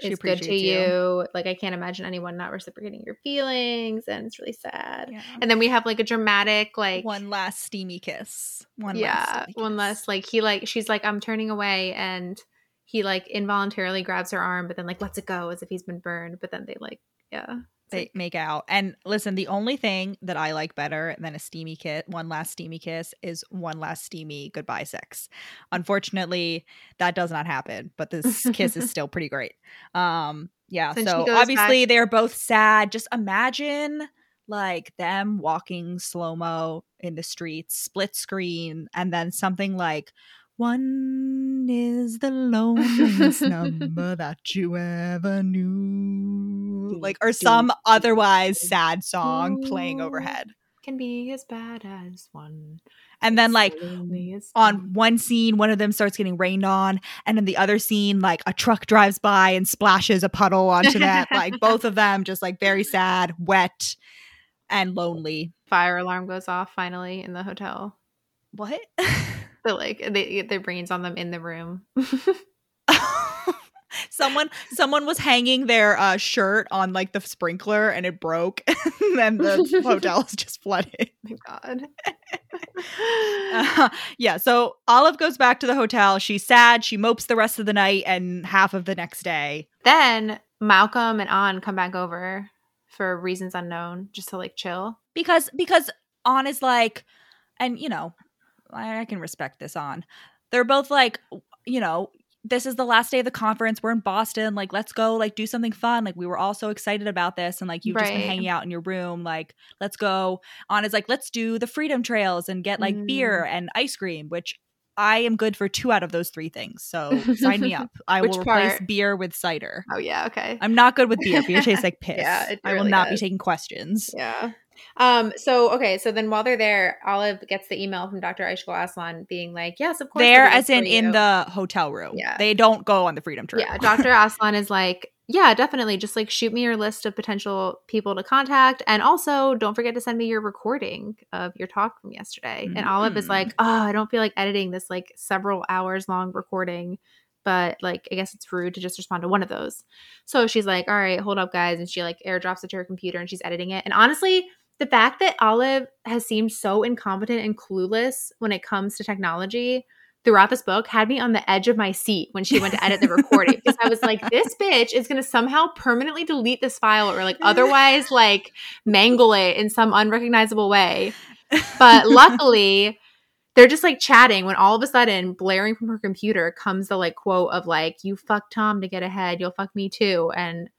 [SPEAKER 1] She
[SPEAKER 2] is good to you.
[SPEAKER 1] you.
[SPEAKER 2] Like, I can't imagine anyone not reciprocating your feelings, and it's really sad.
[SPEAKER 1] Yeah.
[SPEAKER 2] And then we have like a dramatic, like,
[SPEAKER 1] one last steamy kiss. One
[SPEAKER 2] yeah,
[SPEAKER 1] last
[SPEAKER 2] one
[SPEAKER 1] kiss.
[SPEAKER 2] less. Like he like she's like, I'm turning away, and he like involuntarily grabs her arm, but then like lets it go as if he's been burned. But then they like, yeah,
[SPEAKER 1] they make out. And listen, the only thing that I like better than a steamy kiss, one last steamy kiss, is one last steamy goodbye sex. Unfortunately, that does not happen, but this kiss is still pretty great. Um, yeah. So
[SPEAKER 2] goes
[SPEAKER 1] obviously they're both sad. Just imagine like them walking slow mo in the streets, split screen, and then something like. One is the loneliest number that you ever knew. Like, or some otherwise sad song playing overhead.
[SPEAKER 2] can be as bad as one.
[SPEAKER 1] And then, like, on one scene, one of them starts getting rained on, and in the other scene, like a truck drives by and splashes a puddle onto that. like both of them just like very sad, wet, and lonely.
[SPEAKER 2] fire alarm goes off finally in the hotel.
[SPEAKER 1] What?
[SPEAKER 2] They're like they their brains on them in the room.
[SPEAKER 1] someone someone was hanging their uh, shirt on like the sprinkler and it broke and then the hotel is just flooded
[SPEAKER 2] my god.
[SPEAKER 1] Uh, yeah so olive goes back to the hotel she's sad she mopes the rest of the night and half of the next day
[SPEAKER 2] then Malcolm and Anh come back over for reasons unknown, just to like chill.
[SPEAKER 1] because because Anh is like and you know I, can respect this Anh they're both like you know this is the last day of the conference we're in boston like let's go like do something fun like we were all so excited about this and like you've just been hanging out in your room like let's go Anh is like let's do the freedom trails and get like
[SPEAKER 2] Mm.
[SPEAKER 1] beer and ice cream which i am good for two out of those three things so sign me up i will replace
[SPEAKER 2] part?
[SPEAKER 1] beer with cider
[SPEAKER 2] Oh yeah, okay.
[SPEAKER 1] i'm not good with beer beer tastes like piss
[SPEAKER 2] Yeah, it
[SPEAKER 1] i will
[SPEAKER 2] really
[SPEAKER 1] not be taking questions
[SPEAKER 2] Yeah. Um, so okay, so then while they're there, Olive gets the email from Dr. Aishko Aslan being like, Yes, of course.
[SPEAKER 1] There as in in the hotel room
[SPEAKER 2] Yeah.
[SPEAKER 1] they don't go on the freedom trip.
[SPEAKER 2] Yeah, Dr. Aslan is like, Yeah, definitely. Just like shoot me your list of potential people to contact. And also don't forget to send me your recording of your talk from yesterday. And Olive is
[SPEAKER 1] Mm.
[SPEAKER 2] like, Oh, I don't feel like editing this like several hours long recording. But like, I guess it's rude to just respond to one of those. So she's like, All right, hold up, guys. And she like airdrops it to her computer and she's editing it. And honestly, the fact that Olive has seemed so incompetent and clueless when it comes to technology throughout this book had me on the edge of my seat when she went to edit the recording because I was like, this bitch is going to somehow permanently delete this file or like otherwise like mangle it in some unrecognizable way. But luckily, they're just like chatting when all of a sudden, blaring from her computer comes the like quote of like, you fuck Tom to get ahead, you'll fuck me too. And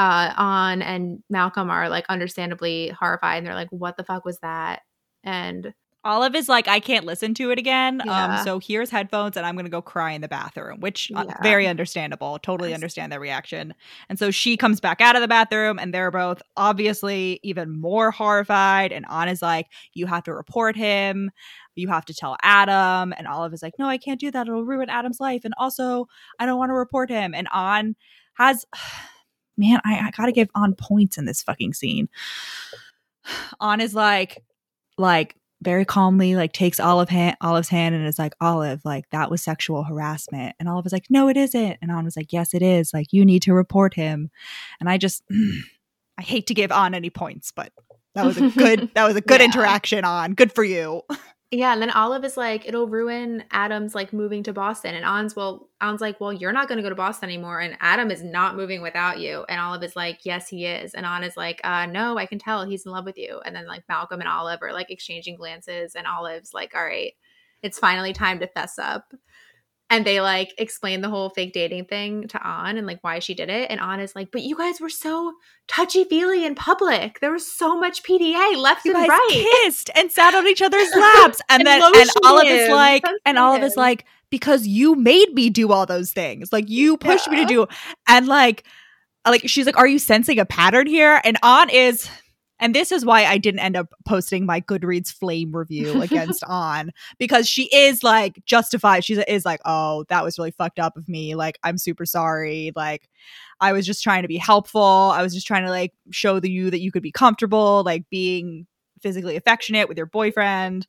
[SPEAKER 2] uh Anh and Malcolm are like understandably horrified and they're like, what the fuck was that? And
[SPEAKER 1] Olive is like, I can't listen to it again.
[SPEAKER 2] Yeah.
[SPEAKER 1] Um, so here's headphones, and I'm gonna go cry in the bathroom, which uh, very understandable. Totally
[SPEAKER 2] Yes.
[SPEAKER 1] understand that reaction. And so she comes back out of the bathroom, and they're both obviously even more horrified. And Anna's like, "You have to report him. You have to tell Adam." And Olive is like, "No, I can't do that. It'll ruin Adam's life. And also, I don't want to report him." And Anh has, man, I, I gotta give Anh points in this fucking scene. Anh is like, like very calmly, like takes Olive hand, Olive's hand and is like, Olive, like that was sexual harassment. And Olive was like, No, it isn't. And Anh was like, Yes, it is. Like you need to report him. And I just, I hate to give Anh any points, but that was a good, that was a good
[SPEAKER 2] Yeah.
[SPEAKER 1] interaction. Anh good for you.
[SPEAKER 2] Yeah, and then Olive is like, it'll ruin Adam's like moving to Boston. And Anh's well, Anh's like, well, you're not going to go to Boston anymore, and Adam is not moving without you. And Olive is like, yes, he is. And Anh is like, uh, no, I can tell he's in love with you. And then like Malcolm and Olive are like exchanging glances, and Olive's like, all right, it's finally time to fess up. And they like explain the whole fake dating thing to Anh and like why she did it. And Anh is like, but you guys were so touchy feely in public. There was so much PDA left
[SPEAKER 1] You
[SPEAKER 2] and
[SPEAKER 1] guys
[SPEAKER 2] right.
[SPEAKER 1] kissed and sat on each other's laps. And,
[SPEAKER 2] And
[SPEAKER 1] then and
[SPEAKER 2] lotioned
[SPEAKER 1] Olive is like,
[SPEAKER 2] touched
[SPEAKER 1] and Olive is
[SPEAKER 2] him.
[SPEAKER 1] like, because you made me do all those things. Like you pushed me to do and like like she's like, Are you sensing a pattern here? And Anh is and this is why I didn't end up posting my Goodreads flame review against Anh because she is like justified. She is like, oh, that was really fucked up of me. Like, I'm super sorry. Like, I was just trying to be helpful. I was just trying to like show the you that you could be comfortable, like being physically affectionate with your boyfriend.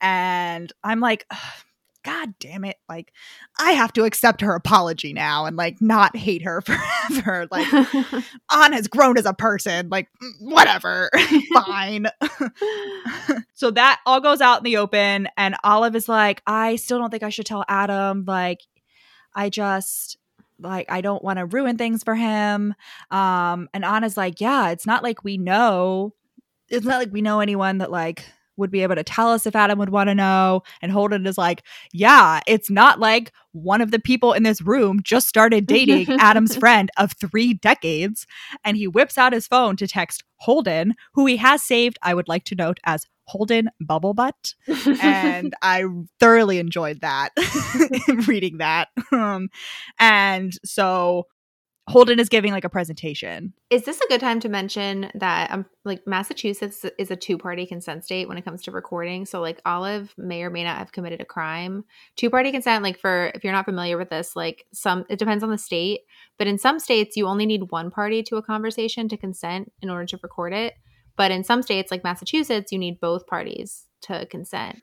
[SPEAKER 1] And I'm like, "Ugh, God damn it. Like, I have to accept her apology now and like not hate her forever. Like, Anh has grown as a person. Like, mm, whatever. Fine. so that all goes out in the open. And Olive is like, I still don't think I should tell Adam. Like, I just like I don't want to ruin things for him. Um, and Anna's like, yeah, it's not like we know. It's not like we know anyone that like would be able to tell us if Adam would want to know. And Holden is like, yeah, it's not like one of the people in this room just started dating Adam's friend of three decades. And he whips out his phone to text Holden, who he has saved, I would like to note, as Holden Bubblebutt. And I thoroughly enjoyed that, reading that. Um, and so Holden is giving like a presentation.
[SPEAKER 2] Is this a good time to mention that um like Massachusetts is a two-party consent state when it comes to recording? So like Olive may or may not have committed a crime. Two-party consent like for if you're not familiar with this, like some it depends on the state, but in some states you only need one party to a conversation to consent in order to record it. But in some states like Massachusetts, you need both parties to consent.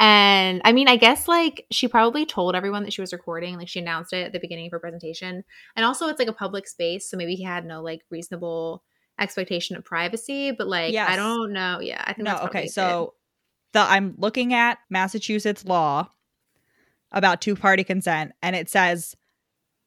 [SPEAKER 2] And I mean, I guess like she probably told everyone that she was recording, like she announced it at the beginning of her presentation. And also, it's like a public space, so maybe he had no like reasonable expectation of privacy. But like,
[SPEAKER 1] Yes.
[SPEAKER 2] I don't know. Yeah, I think
[SPEAKER 1] No, okay. So the I'm looking at Massachusetts law about two party consent, and it says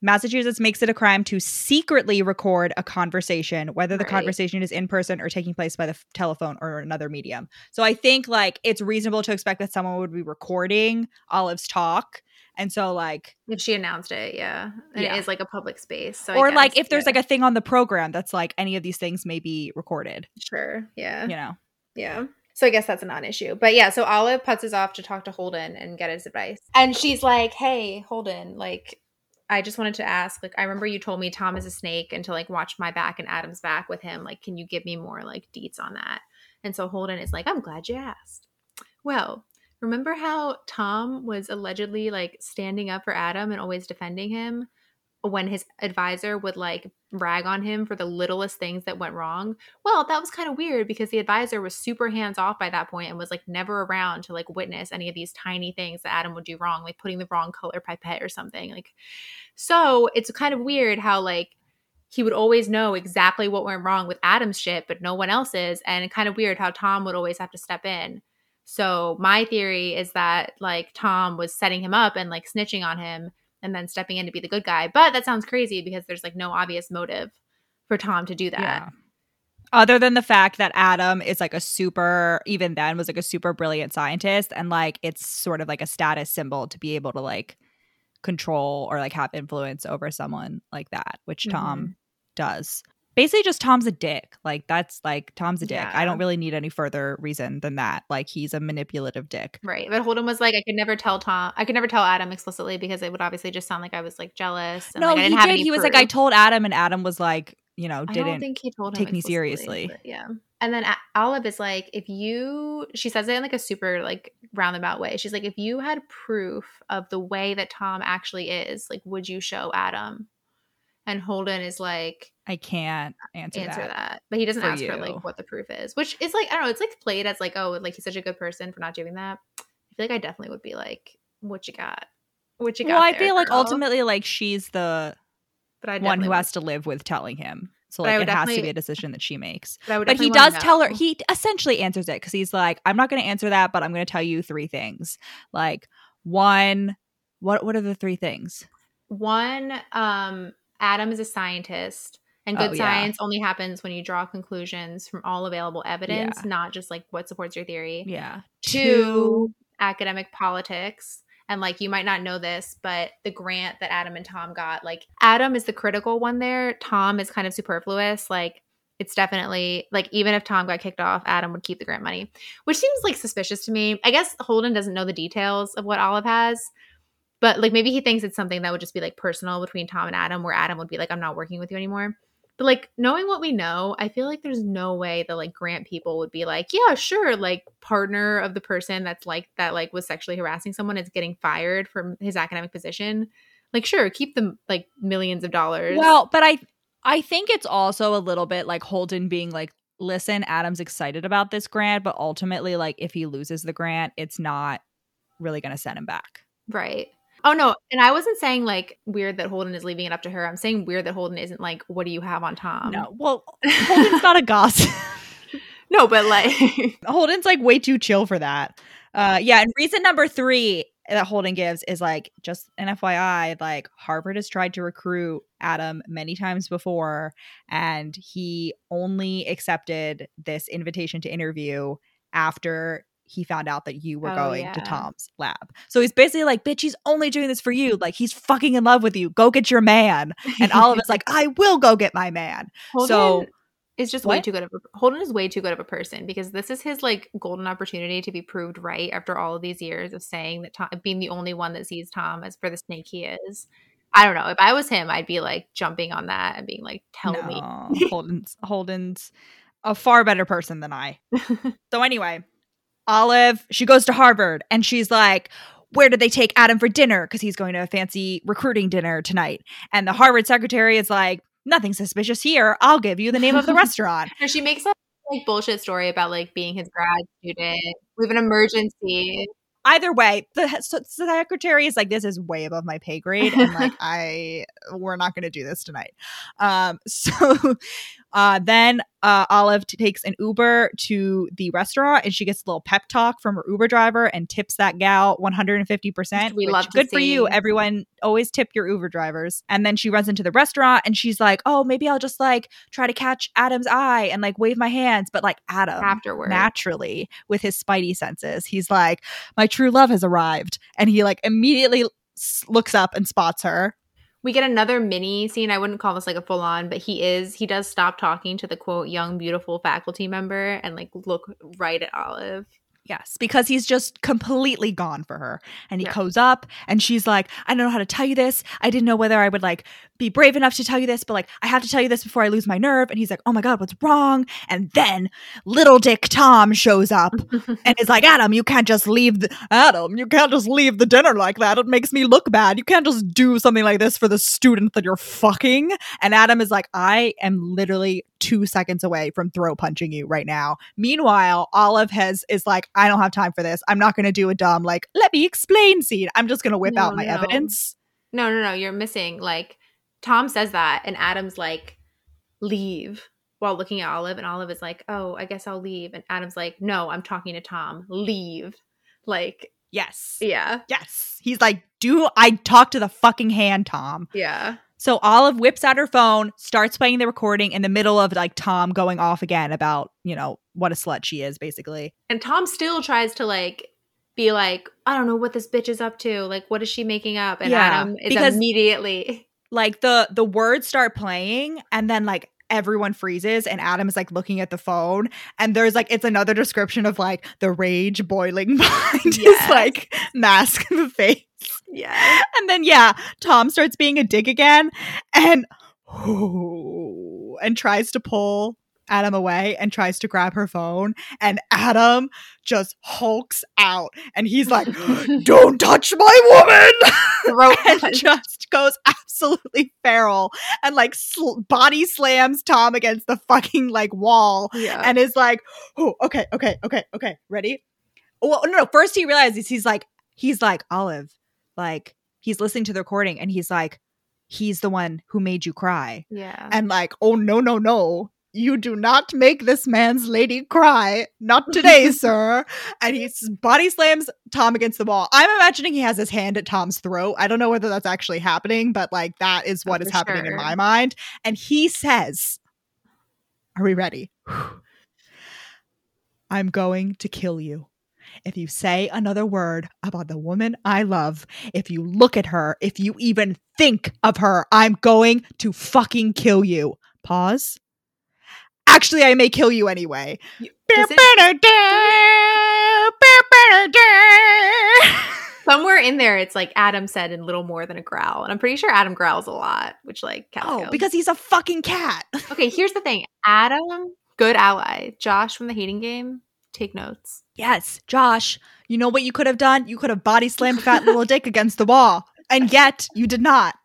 [SPEAKER 1] Massachusetts makes it a crime to secretly record a conversation, whether the
[SPEAKER 2] Right.
[SPEAKER 1] conversation is in person or taking place by the f- telephone or another medium. So I think like it's reasonable to expect that someone would be recording Olive's talk. And so like
[SPEAKER 2] if she announced it, yeah, and
[SPEAKER 1] Yeah.
[SPEAKER 2] it is like a public space. So
[SPEAKER 1] or like if there's
[SPEAKER 2] yeah.
[SPEAKER 1] like a thing on the program that's like any of these things may be recorded,
[SPEAKER 2] sure, yeah,
[SPEAKER 1] you know.
[SPEAKER 2] Yeah. So I guess that's a non-issue. But yeah, so Olive puts us off to talk to Holden and get his advice. And she's like, "Hey, Holden, like I just wanted to ask, like I remember you told me Tom is a snake and to like watch my back and Adam's back with him. Like can you give me more like deets on that?" And so Holden is like, "I'm glad you asked." Well, remember how Tom was allegedly like standing up for Adam and always defending him when his advisor would like rag on him for the littlest things that went wrong? Well, that was kind of weird because the advisor was super hands off by that point and was like never around to like witness any of these tiny things that Adam would do wrong, like putting the wrong color pipette or something. Like, so it's kind of weird how like he would always know exactly what went wrong with Adam's shit, but no one else's. And kind of weird how Tom would always have to step in. So my theory is that like Tom was setting him up and like snitching on him and then stepping in to be the good guy. But that sounds crazy because there's like no obvious motive for Tom to do that.
[SPEAKER 1] Other than the fact that Adam is like a super, even then was like a super brilliant scientist, and like it's sort of like a status symbol to be able to like control or like have influence over someone like that, which Tom mm-hmm. does. basically just Tom's a dick. Like that's like Tom's a dick. I don't really need any further reason than that. Like he's a manipulative dick.
[SPEAKER 2] Right. But Holden was like, I could never tell Tom, I could never tell Adam explicitly because it would obviously just sound like I was like jealous. And,
[SPEAKER 1] no,
[SPEAKER 2] like, I
[SPEAKER 1] he did. He was like, I told Adam, and Adam was like, you know, didn't.
[SPEAKER 2] don't think he told him
[SPEAKER 1] take me seriously.
[SPEAKER 2] yeah. And then Olive is like, if you, she says it in like a super like roundabout way. She's like, if you had proof of the way that Tom actually is, like, would you show Adam? And Holden is like,
[SPEAKER 1] I can't answer,
[SPEAKER 2] answer that.
[SPEAKER 1] that.
[SPEAKER 2] But he doesn't
[SPEAKER 1] for
[SPEAKER 2] ask her
[SPEAKER 1] you.
[SPEAKER 2] like what the proof is, which is like, I don't know, it's like played as like, oh, like he's such a good person for not doing that. I feel like I definitely would be like, what you got? What you got?
[SPEAKER 1] Well, I
[SPEAKER 2] there,
[SPEAKER 1] feel like ultimately, like she's the
[SPEAKER 2] but I
[SPEAKER 1] one who has to live with telling him. So like it has to be a decision that she makes.
[SPEAKER 2] But,
[SPEAKER 1] But he does tell her. He essentially answers it because he's like, "I'm not going to answer that, but I'm going to tell you three things. Like one, what what are the three things?
[SPEAKER 2] One, um, Adam is a scientist, and
[SPEAKER 1] Oh,
[SPEAKER 2] good
[SPEAKER 1] yeah.
[SPEAKER 2] science only happens when you draw conclusions from all available evidence,
[SPEAKER 1] Yeah.
[SPEAKER 2] not just like what supports your theory.
[SPEAKER 1] Yeah.
[SPEAKER 2] Two, academic politics. And like you might not know this, but the grant that Adam and Tom got, like Adam is the critical one there. Tom is kind of superfluous. Like it's definitely like even if Tom got kicked off, Adam would keep the grant money, which seems like suspicious to me. I guess Holden doesn't know the details of what Olive has, but like maybe he thinks it's something that would just be like personal between Tom and Adam, where Adam would be like, I'm not working with you anymore. But like knowing what we know, I feel like there's no way that like grant people would be like, yeah, sure, like partner of the person that's like that like was sexually harassing someone is getting fired from his academic position. Like, sure, keep them like millions of dollars.
[SPEAKER 1] Well, but I I think it's also a little bit like Holden being like, listen, Adam's excited about this grant, but ultimately, like if he loses the grant, it's not really going to send him back.
[SPEAKER 2] Right. Oh no, and I wasn't saying like weird that Holden is leaving it up to her. I'm saying weird that Holden isn't like, what do you have on Tom?
[SPEAKER 1] no, well, Holden's not a gossip.
[SPEAKER 2] no, but like
[SPEAKER 1] Holden's like way too chill for that. Uh, yeah, and reason number three that Holden gives is like just an FYI, like Harvard has tried to recruit Adam many times before, and he only accepted this invitation to interview after he found out that you were
[SPEAKER 2] Oh,
[SPEAKER 1] going to. Tom's lab. So he's basically like, bitch, he's only doing this for you. Like he's fucking in love with you. Go get your man. And Olive's like, I will go get my man.
[SPEAKER 2] Holden
[SPEAKER 1] So-
[SPEAKER 2] is just way too good of a Holden is way too good of a person because this is his like golden opportunity to be proved right after all of these years of saying that Tom being the only one that sees Tom as for the snake he is. I don't know. If I was him, I'd be like jumping on that and being like, "Tell me."
[SPEAKER 1] Holden's Holden's a far better person than I. so anyway, Olive, she goes to Harvard and she's like, where did they take Adam for dinner? Because he's going to a fancy recruiting dinner tonight. And the Harvard secretary is like, nothing suspicious here. I'll give you the name of the restaurant.
[SPEAKER 2] No, she makes up like bullshit story about like being his grad student. We have an emergency.
[SPEAKER 1] Either way, the secretary is like, this is way above my pay grade. And like, I, we're not going to do this tonight. Um, so uh, then uh, Olive takes an Uber to the restaurant and she gets a little pep talk from her Uber driver and tips that gal 150%.
[SPEAKER 2] We love to
[SPEAKER 1] good for you. Everyone always tip your Uber drivers. And then she runs into the restaurant and she's like, oh, maybe I'll just like try to catch Adam's eye and like wave my hands. But like Adam,
[SPEAKER 2] Afterward.
[SPEAKER 1] naturally with his spidey senses, he's like, my true love has arrived. And he like immediately looks up and spots her.
[SPEAKER 2] We get another mini scene. I wouldn't call this like a full on, but he is he does stop talking to the quote young beautiful faculty member and like look right at Olive.
[SPEAKER 1] Yes, because he's just completely gone for her. And he
[SPEAKER 2] Yeah.
[SPEAKER 1] goes up and she's like, I don't know how to tell you this. I didn't know whether I would like be brave enough to tell you this, but like I have to tell you this before I lose my nerve. And he's like, Oh my God, what's wrong? And then little Dick Tom shows up and is like, Adam, you can't just leave the Adam, you can't just leave the dinner like that. It makes me look bad. You can't just do something like this for the student that you're fucking. And Adam is like, I am literally two seconds away from throw punching you right now. Meanwhile, Olive has is like, I don't have time for this. I'm not gonna do a dumb like, let me explain scene. I'm just gonna whip
[SPEAKER 2] No,
[SPEAKER 1] out my
[SPEAKER 2] no.
[SPEAKER 1] evidence.
[SPEAKER 2] No, no, no, you're missing like Tom says that and Adam's like leave while looking at Olive and Olive is like, "Oh, I guess I'll leave." And Adam's like, "No, I'm talking to Tom. Leave." Like,
[SPEAKER 1] Yes.
[SPEAKER 2] yeah.
[SPEAKER 1] Yes. He's like, do I talk to the fucking hand, Tom?
[SPEAKER 2] Yeah.
[SPEAKER 1] So Olive whips out her phone, starts playing the recording in the middle of like Tom going off again about, you know, what a slut she is, basically.
[SPEAKER 2] And Tom still tries to like be like, I don't know what this bitch is up to. Like, what is she making up? And
[SPEAKER 1] Yeah,
[SPEAKER 2] Adam is
[SPEAKER 1] because-
[SPEAKER 2] immediately
[SPEAKER 1] Like the the words start playing and then like everyone freezes and Adam is like looking at the phone and there's like it's another description of like the rage boiling behind
[SPEAKER 2] Yes.
[SPEAKER 1] his like mask of the face.
[SPEAKER 2] Yeah.
[SPEAKER 1] And then yeah, Tom starts being a dick again and and tries to pull Adam away and tries to grab her phone and Adam just hulks out and he's like don't touch my woman and just goes absolutely feral and like sl- body slams Tom against the fucking like wall
[SPEAKER 2] Yeah.
[SPEAKER 1] and is like, oh, okay, okay, okay, okay, ready? Well, no, no. First, he realizes he's like, he's like Olive, like he's listening to the recording, and he's like, he's the one who made you cry,
[SPEAKER 2] yeah.
[SPEAKER 1] and like, oh no, no, no. You do not make this man's lady cry. Not today, sir. And he body slams Tom against the wall. I'm imagining he has his hand at Tom's throat. I don't know whether that's actually happening, but like that is
[SPEAKER 2] Oh,
[SPEAKER 1] what is
[SPEAKER 2] for
[SPEAKER 1] happening in my mind. And he says, Are we ready? I'm going to kill you. If you say another word about the woman I love, if you look at her, if you even think of her, I'm going to fucking kill you. Pause. Actually, I may kill you anyway.
[SPEAKER 2] You- does it- somewhere in there, it's like Adam said in little more than a growl, and I'm pretty sure Adam growls a lot, which like.
[SPEAKER 1] Oh, because he's a fucking cat.
[SPEAKER 2] okay, here's the thing: Adam, good ally. Josh from the hating game, take notes.
[SPEAKER 1] Yes, Josh, you know what you could have done? You could have body slammed fat little dick against the wall. And yet you did not.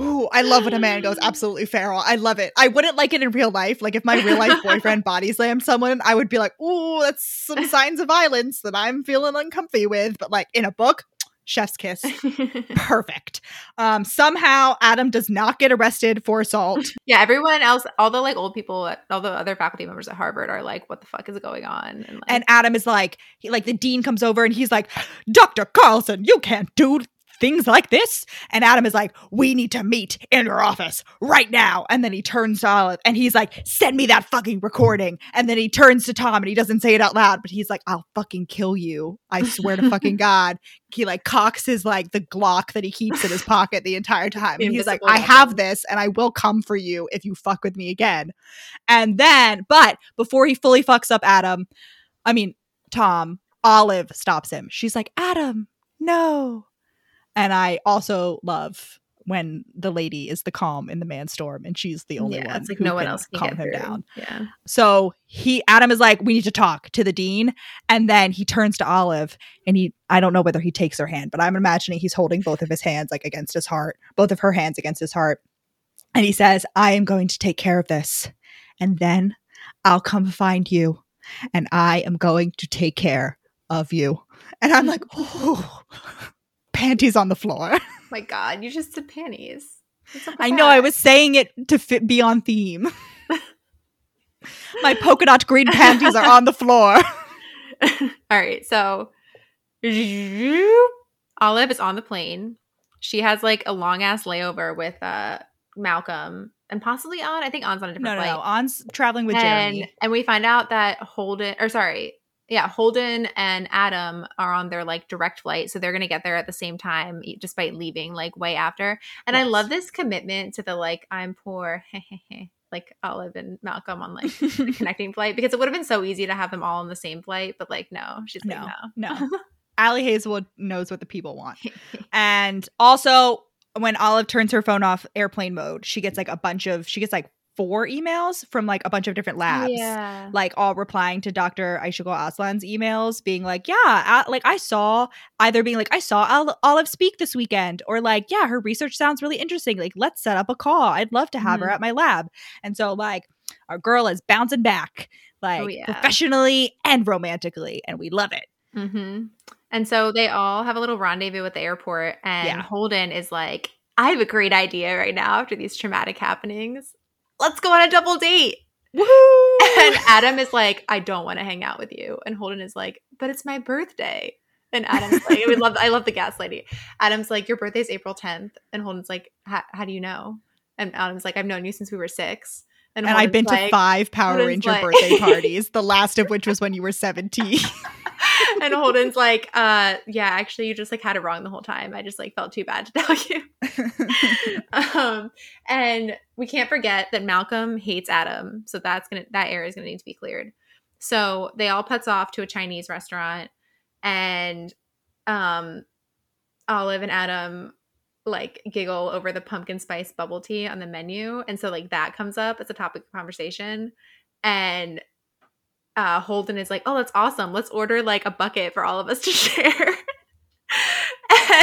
[SPEAKER 1] Ooh, I love when a man goes absolutely feral. I love it. I wouldn't like it in real life. Like if my real life boyfriend body slammed someone, I would be like, ooh, that's some signs of violence that I'm feeling uncomfy with. But like in a book, chef's kiss. Perfect. Um, somehow Adam does not get arrested for assault.
[SPEAKER 2] yeah, everyone else, all the like old people, all the other faculty members at Harvard are like, "What the fuck is going on?" And, like,
[SPEAKER 1] And Adam is like, he, like the dean comes over and he's like, Dr. Carlsen, you can't do things like this. And Adam is like, we need to meet in your office right now. And then he turns to Olive and he's like, send me that fucking recording. And then he turns to Tom and he doesn't say it out loud, but he's like, I'll fucking kill you. I swear to fucking God. He like cocks his like the Glock that he keeps in his pocket the entire time. And he's like, I have this and I will come for you if you fuck with me again. And then, but before he fully fucks up Adam, I mean, Tom, Olive stops him. She's like, Adam, no. And I also love when the lady is the calm in the man storm and she's the only
[SPEAKER 2] yeah,
[SPEAKER 1] one
[SPEAKER 2] it's like no one else can
[SPEAKER 1] calm
[SPEAKER 2] get
[SPEAKER 1] him
[SPEAKER 2] through.
[SPEAKER 1] down.
[SPEAKER 2] Yeah,
[SPEAKER 1] So he Adam is like, we need to talk to the dean. And then he turns to Olive and he I don't know whether he takes her hand, but I'm imagining he's holding both of his hands like against his heart, both of her hands against his heart. And he says, I am going to take care of this. And then I'll come find you. And I am going to take care of you. And I'm like, oh, panties on the floor.
[SPEAKER 2] my God, you just said panties. What's up with
[SPEAKER 1] I know I was saying it to fit be on theme. My polka dot green panties are on the floor.
[SPEAKER 2] All right, so Olive is on the plane. She has like a long ass layover with uh Malcolm and possibly Anh. I think Anh's on a different
[SPEAKER 1] No, no,
[SPEAKER 2] flight.
[SPEAKER 1] no. Anh's traveling with
[SPEAKER 2] and
[SPEAKER 1] Jeremy.
[SPEAKER 2] and we find out that Holden or sorry, yeah, Holden and Adam are on their like direct flight, so they're gonna get there at the same time, despite leaving like way after. And I love this commitment to the like I'm poor, like Olive and Malcolm on like connecting flight because it would have been so easy to have them all on the same flight, but like no, she's like
[SPEAKER 1] No,
[SPEAKER 2] no,
[SPEAKER 1] no. Ali Hazelwood knows what the people want. And also, when Olive turns her phone off airplane mode, she gets like a bunch of, she gets like four emails from like a bunch of different labs.
[SPEAKER 2] Yeah.
[SPEAKER 1] Like all replying to Dr. Aysegul Aslan's emails, being like, yeah, uh, like I saw either being like, I saw Ol- Olive speak this weekend, or like, yeah, her research sounds really interesting. Like, let's set up a call. I'd love to have her
[SPEAKER 2] Mhm.
[SPEAKER 1] at my lab. And so, like, our girl is bouncing back, like
[SPEAKER 2] Oh, yeah.
[SPEAKER 1] professionally and romantically, and we love it.
[SPEAKER 2] Mm-hmm. And so they all have a little rendezvous at the airport, and
[SPEAKER 1] Yeah.
[SPEAKER 2] Holden is like, I have a great idea right now after these traumatic happenings. Let's go on a double date.
[SPEAKER 1] Woohoo!
[SPEAKER 2] And Adam is like, I don't want to hang out with you. And Holden is like, but it's my birthday. And Adam's like, we love, I love the gaslighting. Adam's like, your birthday's April 10th. And Holden's like, how how do you know? And Adam's like, I've known you since we were six.
[SPEAKER 1] And, I've been
[SPEAKER 2] Holden's
[SPEAKER 1] to five Power
[SPEAKER 2] Holden's
[SPEAKER 1] Ranger
[SPEAKER 2] like-
[SPEAKER 1] birthday parties, the last of which was when you were 17.
[SPEAKER 2] and Holden's like, uh, yeah, actually, you just like had it wrong the whole time. I just like felt too bad to tell you. um, and we can't forget that Malcolm hates Adam, so that's gonna that area is gonna need to be cleared. So they all putz off to a Chinese restaurant, and um, Olive and Adam like giggle over the pumpkin spice bubble tea on the menu, and so like that comes up as a topic of conversation, and uh, Holden is like, "Oh, that's awesome! Let's order like a bucket for all of us to share."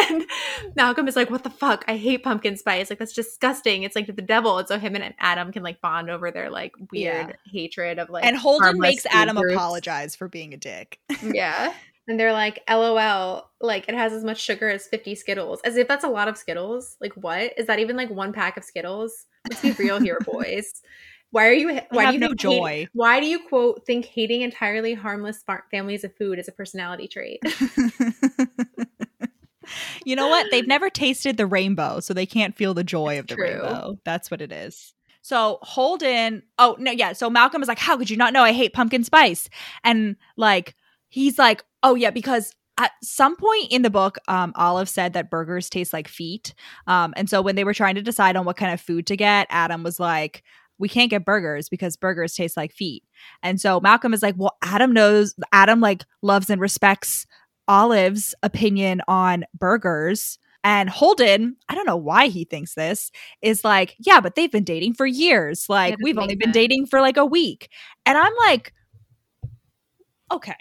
[SPEAKER 2] and Malcolm is like, "What the fuck? I hate pumpkin spice. Like that's disgusting. It's like the devil." And so him and Adam can like bond over their like weird hatred of like
[SPEAKER 1] and Holden makes Adam
[SPEAKER 2] groups.
[SPEAKER 1] apologize for being a dick.
[SPEAKER 2] Yeah. And they're like, LOL, like it has as much sugar as 50 Skittles. As if that's a lot of Skittles. Like, what? Is that even like one pack of Skittles? Let's be real here, boys. Why are you, why do you
[SPEAKER 1] no
[SPEAKER 2] think
[SPEAKER 1] joy.
[SPEAKER 2] hate- why do you quote, think hating entirely harmless families of food is a personality trait?
[SPEAKER 1] you know what? They've never tasted the rainbow, so they can't feel the joy of the
[SPEAKER 2] True.
[SPEAKER 1] rainbow. That's what it is. So Holden, oh no, yeah. So Malcolm is like, "How could you not know I hate pumpkin spice?" And like, he's like, "Oh yeah, because." At some point in the book, um, Olive said that burgers taste like feet. Um, and so when they were trying to decide on what kind of food to get, Adam was like, we can't get burgers because burgers taste like feet. And so Malcolm is like, well, Adam knows, Adam like loves and respects Olive's opinion on burgers. And Holden, I don't know why he thinks this, is like, yeah, but they've been dating for years. Like, we've only been dating for like a week. And I'm like, okay,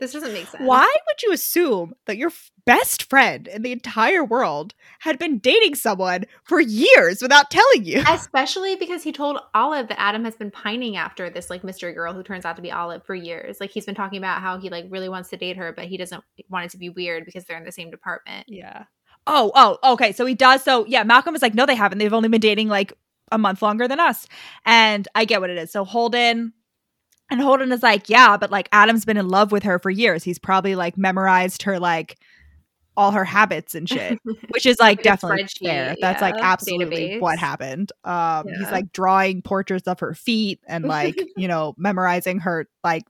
[SPEAKER 2] This doesn't make sense.
[SPEAKER 1] why would you assume that your f- best friend in the entire world had been dating someone for years without telling you?
[SPEAKER 2] Especially because he told Olive that Adam has been pining after this like mystery girl who turns out to be Olive for years. Like he's been talking about how he like really wants to date her, but he doesn't want it to be weird because they're in the same department.
[SPEAKER 1] Yeah. Oh, oh, okay. So he does. So yeah, Malcolm is like, no, they haven't. They've only been dating like a month longer than us. And I get what it is. So Holden and Holden is like, yeah, but like Adam's been in love with her for years. He's probably like memorized her like all her habits and shit, which is like
[SPEAKER 2] Like
[SPEAKER 1] definitely fair. That's like absolutely
[SPEAKER 2] database.
[SPEAKER 1] what happened. Um, he's like drawing portraits of her feet and like you know memorizing her like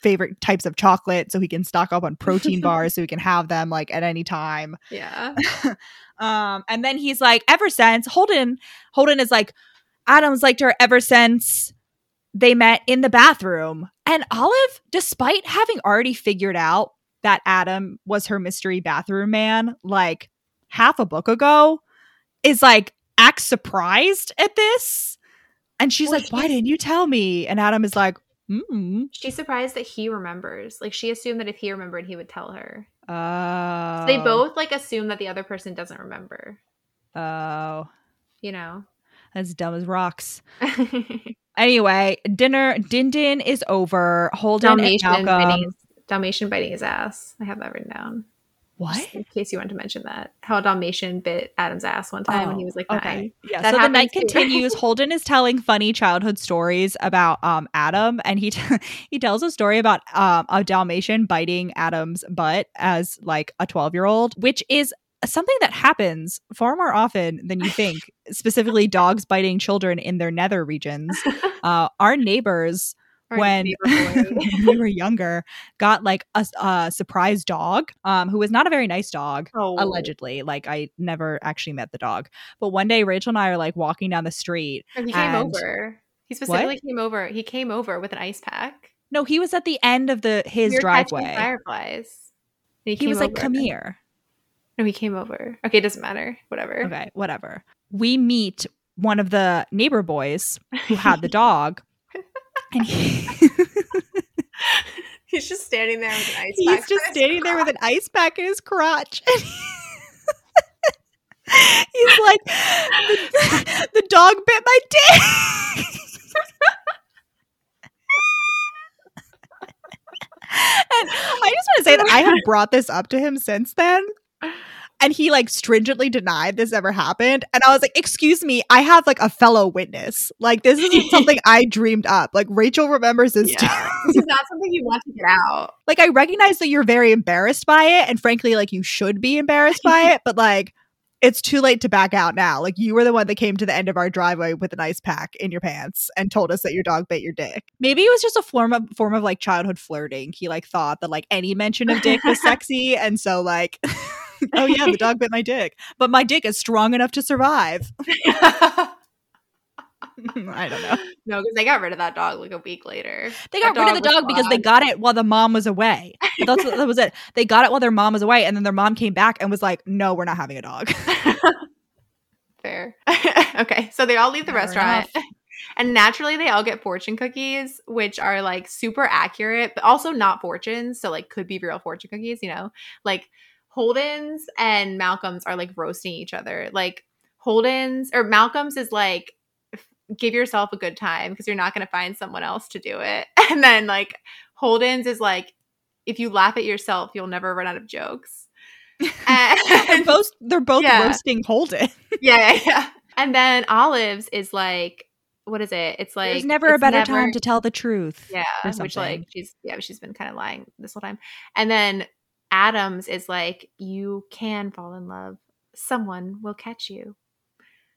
[SPEAKER 1] favorite types of chocolate so he can stock up on protein bars so he can have them like at any time
[SPEAKER 2] Yeah.
[SPEAKER 1] um and then he's like ever since holden holden is like adam's liked her ever since they met in the bathroom and olive despite having already figured out that adam was her mystery bathroom man like half a book ago is like acts surprised at this and she's
[SPEAKER 2] Well,
[SPEAKER 1] like why didn't you tell me and adam is like mm
[SPEAKER 2] She's surprised that he remembers. Like she assumed that if he remembered, he would tell her.
[SPEAKER 1] oh
[SPEAKER 2] So they both like assume that the other person doesn't remember.
[SPEAKER 1] oh
[SPEAKER 2] You know.
[SPEAKER 1] As dumb as rocks Anyway, dinner din din is over. Holden
[SPEAKER 2] Dalmatian
[SPEAKER 1] and
[SPEAKER 2] biting
[SPEAKER 1] Malcolm.
[SPEAKER 2] his, Dalmatian biting his ass. I have that written down.
[SPEAKER 1] What?
[SPEAKER 2] Just in case you wanted to mention that. How a Dalmatian bit Adam's ass one time when he was like nine.
[SPEAKER 1] Oh, okay. Yeah.
[SPEAKER 2] That
[SPEAKER 1] so the night continues. Holden is telling funny childhood stories about um Adam, and he t- he tells a story about um a Dalmatian biting Adam's butt as like a twelve year old, which is something that happens far more often than you think. specifically, dogs biting children in their nether regions. Uh, our neighbors
[SPEAKER 2] Our
[SPEAKER 1] when when we were younger got like a, a surprise dog um who was not a very nice dog
[SPEAKER 2] oh.
[SPEAKER 1] allegedly like i never actually met the dog but one day rachel and i are like walking down the street
[SPEAKER 2] Oh, he came
[SPEAKER 1] and-
[SPEAKER 2] over. He specifically came over. He came over with an ice pack.
[SPEAKER 1] no he was at the end of the his
[SPEAKER 2] catching
[SPEAKER 1] driveway
[SPEAKER 2] Fireflies. And
[SPEAKER 1] he
[SPEAKER 2] came
[SPEAKER 1] was like
[SPEAKER 2] over.
[SPEAKER 1] come here
[SPEAKER 2] No, he came over. Okay, it doesn't matter. Whatever.
[SPEAKER 1] okay whatever we meet one of the neighbor boys who had the dog and he,
[SPEAKER 2] He's just standing there with an ice
[SPEAKER 1] he's
[SPEAKER 2] pack.
[SPEAKER 1] just
[SPEAKER 2] for his
[SPEAKER 1] standing there with an ice pack in his crotch and he's like the, the dog bit my dick and i just want to say that i have brought this up to him since then and he like stringently denied this ever happened and i was like excuse me i have like a fellow witness like this isn't something i dreamed up like rachel remembers this too
[SPEAKER 2] Yeah. this is not something you want to get out.
[SPEAKER 1] like I recognize that you're very embarrassed by it, and frankly, like you should be embarrassed by it, but like it's too late to back out now. Like you were the one that came to the end of our driveway with an ice pack in your pants and told us that your dog bit your dick. Maybe it was just a form of form of like childhood flirting. He like thought that like any mention of dick was sexy, and so like, oh yeah, the dog bit my dick, but my dick is strong enough to survive. I don't know.
[SPEAKER 2] No, because they got rid of that dog like a week later.
[SPEAKER 1] They got rid of the dog because they got it while the mom was away. That's what, that was it. They got it while their mom was away, and then their mom came back and was like, "No, we're not having a dog."
[SPEAKER 2] Fair. okay, so they all leave the Fair restaurant. Enough. And naturally, they all get fortune cookies, which are like super accurate, but also not fortunes. So, like, could be real fortune cookies, you know? Like, Holden's and Malcolm's are like roasting each other. Like, Holden's or Malcolm's is like, give yourself a good time because you're not going to find someone else to do it. And then like Holden's is like if you laugh at yourself, you'll never run out of jokes.
[SPEAKER 1] And, they're both they're both yeah. roasting Holden.
[SPEAKER 2] yeah, yeah, yeah. And then Olives is like what is it? It's like
[SPEAKER 1] there's never a better never, time to tell the truth.
[SPEAKER 2] Yeah, which like she's yeah, she's been kind of lying this whole time. And then Adams is like, you can fall in love. Someone will catch you.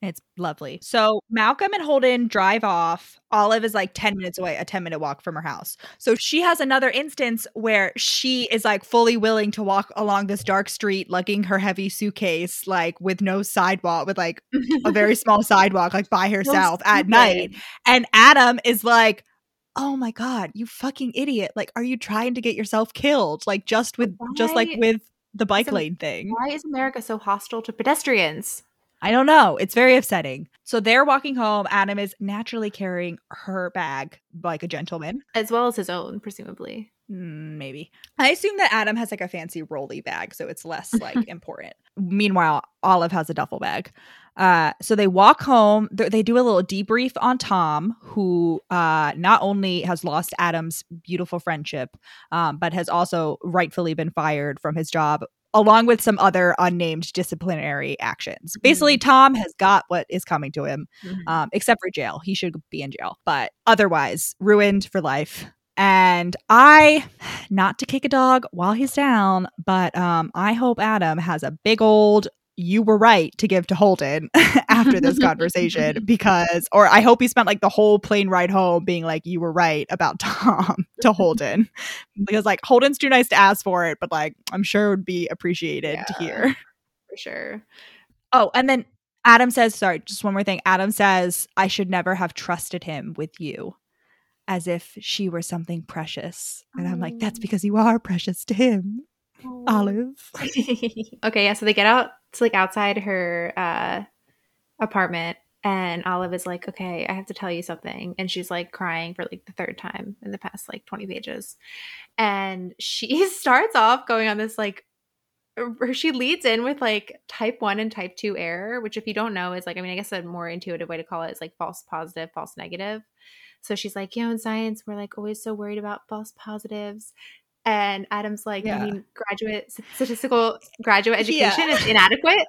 [SPEAKER 1] It's lovely. So Malcolm and Holden drive off. Olive is like 10 minutes away, a 10 minute walk from her house. So she has another instance where she is like fully willing to walk along this dark street, lugging her heavy suitcase, like with no sidewalk, with like a very small sidewalk, like by herself at night. And Adam is like, oh my god you fucking idiot like are you trying to get yourself killed like just with why? just like with the bike so lane thing
[SPEAKER 2] why is america so hostile to pedestrians
[SPEAKER 1] I don't know. It's very upsetting. So they're walking home. Adam is naturally carrying her bag like a gentleman,
[SPEAKER 2] as well as his own, presumably.
[SPEAKER 1] Mm, maybe. I assume that Adam has like a fancy rolly bag, so it's less like important. Meanwhile, Olive has a duffel bag. Uh, so they walk home. They do a little debrief on Tom, who uh, not only has lost Adam's beautiful friendship, um, but has also rightfully been fired from his job along with some other unnamed disciplinary actions. Basically, mm-hmm. Tom has got what is coming to him, mm-hmm. um, except for jail. He should be in jail, but otherwise, ruined for life. And I, not to kick a dog while he's down, but um, I hope Adam has a big old you were right to give to Holden after this conversation because, or I hope he spent like the whole plane ride home being like, you were right about Tom to Holden because like Holden's too nice to ask for it, but like I'm sure it would be appreciated yeah, to hear.
[SPEAKER 2] For sure.
[SPEAKER 1] Oh, and then Adam says, sorry, just one more thing. Adam says, I should never have trusted him with you as if she were something precious. And I'm like, that's oh. because you are precious to him. Olive.
[SPEAKER 2] okay, yeah, so they get out to like outside her uh apartment and Olive is like, "Okay, I have to tell you something." And she's like crying for like the third time in the past like 20 pages. And she starts off going on this like where she leads in with like type 1 and type 2 error, which if you don't know is like I mean, I guess a more intuitive way to call it is like false positive, false negative. So she's like, you know, in science, we're like always so worried about false positives. And Adam's like, yeah. I mean, graduate statistical graduate education yeah. is inadequate.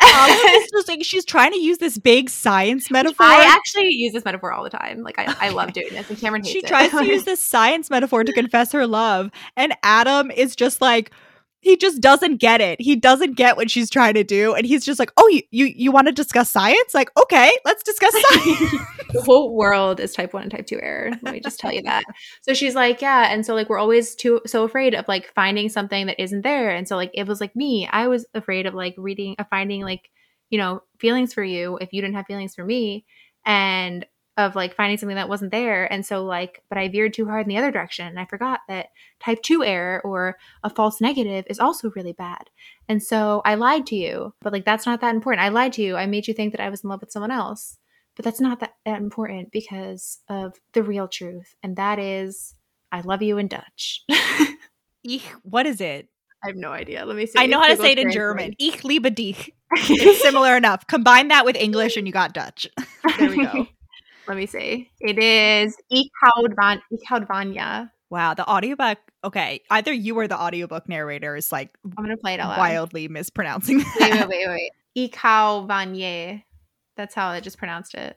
[SPEAKER 1] Um, just like she's trying to use this big science metaphor.
[SPEAKER 2] I actually use this metaphor all the time. Like I, I love doing this, and Cameron hates
[SPEAKER 1] she
[SPEAKER 2] it.
[SPEAKER 1] tries to use this science metaphor to confess her love, and Adam is just like, he just doesn't get it. He doesn't get what she's trying to do, and he's just like, "Oh, you you, you want to discuss science? Like, okay, let's discuss science."
[SPEAKER 2] the whole world is type one and type two error. Let me just tell you that. So she's like, "Yeah," and so like we're always too so afraid of like finding something that isn't there, and so like it was like me. I was afraid of like reading, of finding like you know feelings for you if you didn't have feelings for me, and of like finding something that wasn't there. And so like, but I veered too hard in the other direction and I forgot that type 2 error or a false negative is also really bad. And so I lied to you, but like that's not that important. I lied to you. I made you think that I was in love with someone else. But that's not that, that important because of the real truth. And that is I love you in Dutch.
[SPEAKER 1] Eek, what is it?
[SPEAKER 2] I have no idea. Let me see.
[SPEAKER 1] I know how to say it in German. Ich liebe dich. It's similar enough. Combine that with English and you got Dutch. there we go.
[SPEAKER 2] Let me see. It is Ich hou van, Ich hou van ya.
[SPEAKER 1] Wow, the audiobook. Okay, either you or the audiobook narrator is like
[SPEAKER 2] I'm gonna play it out
[SPEAKER 1] wildly mispronouncing.
[SPEAKER 2] Wait, wait, wait, wait. Hou. That's how I just pronounced it.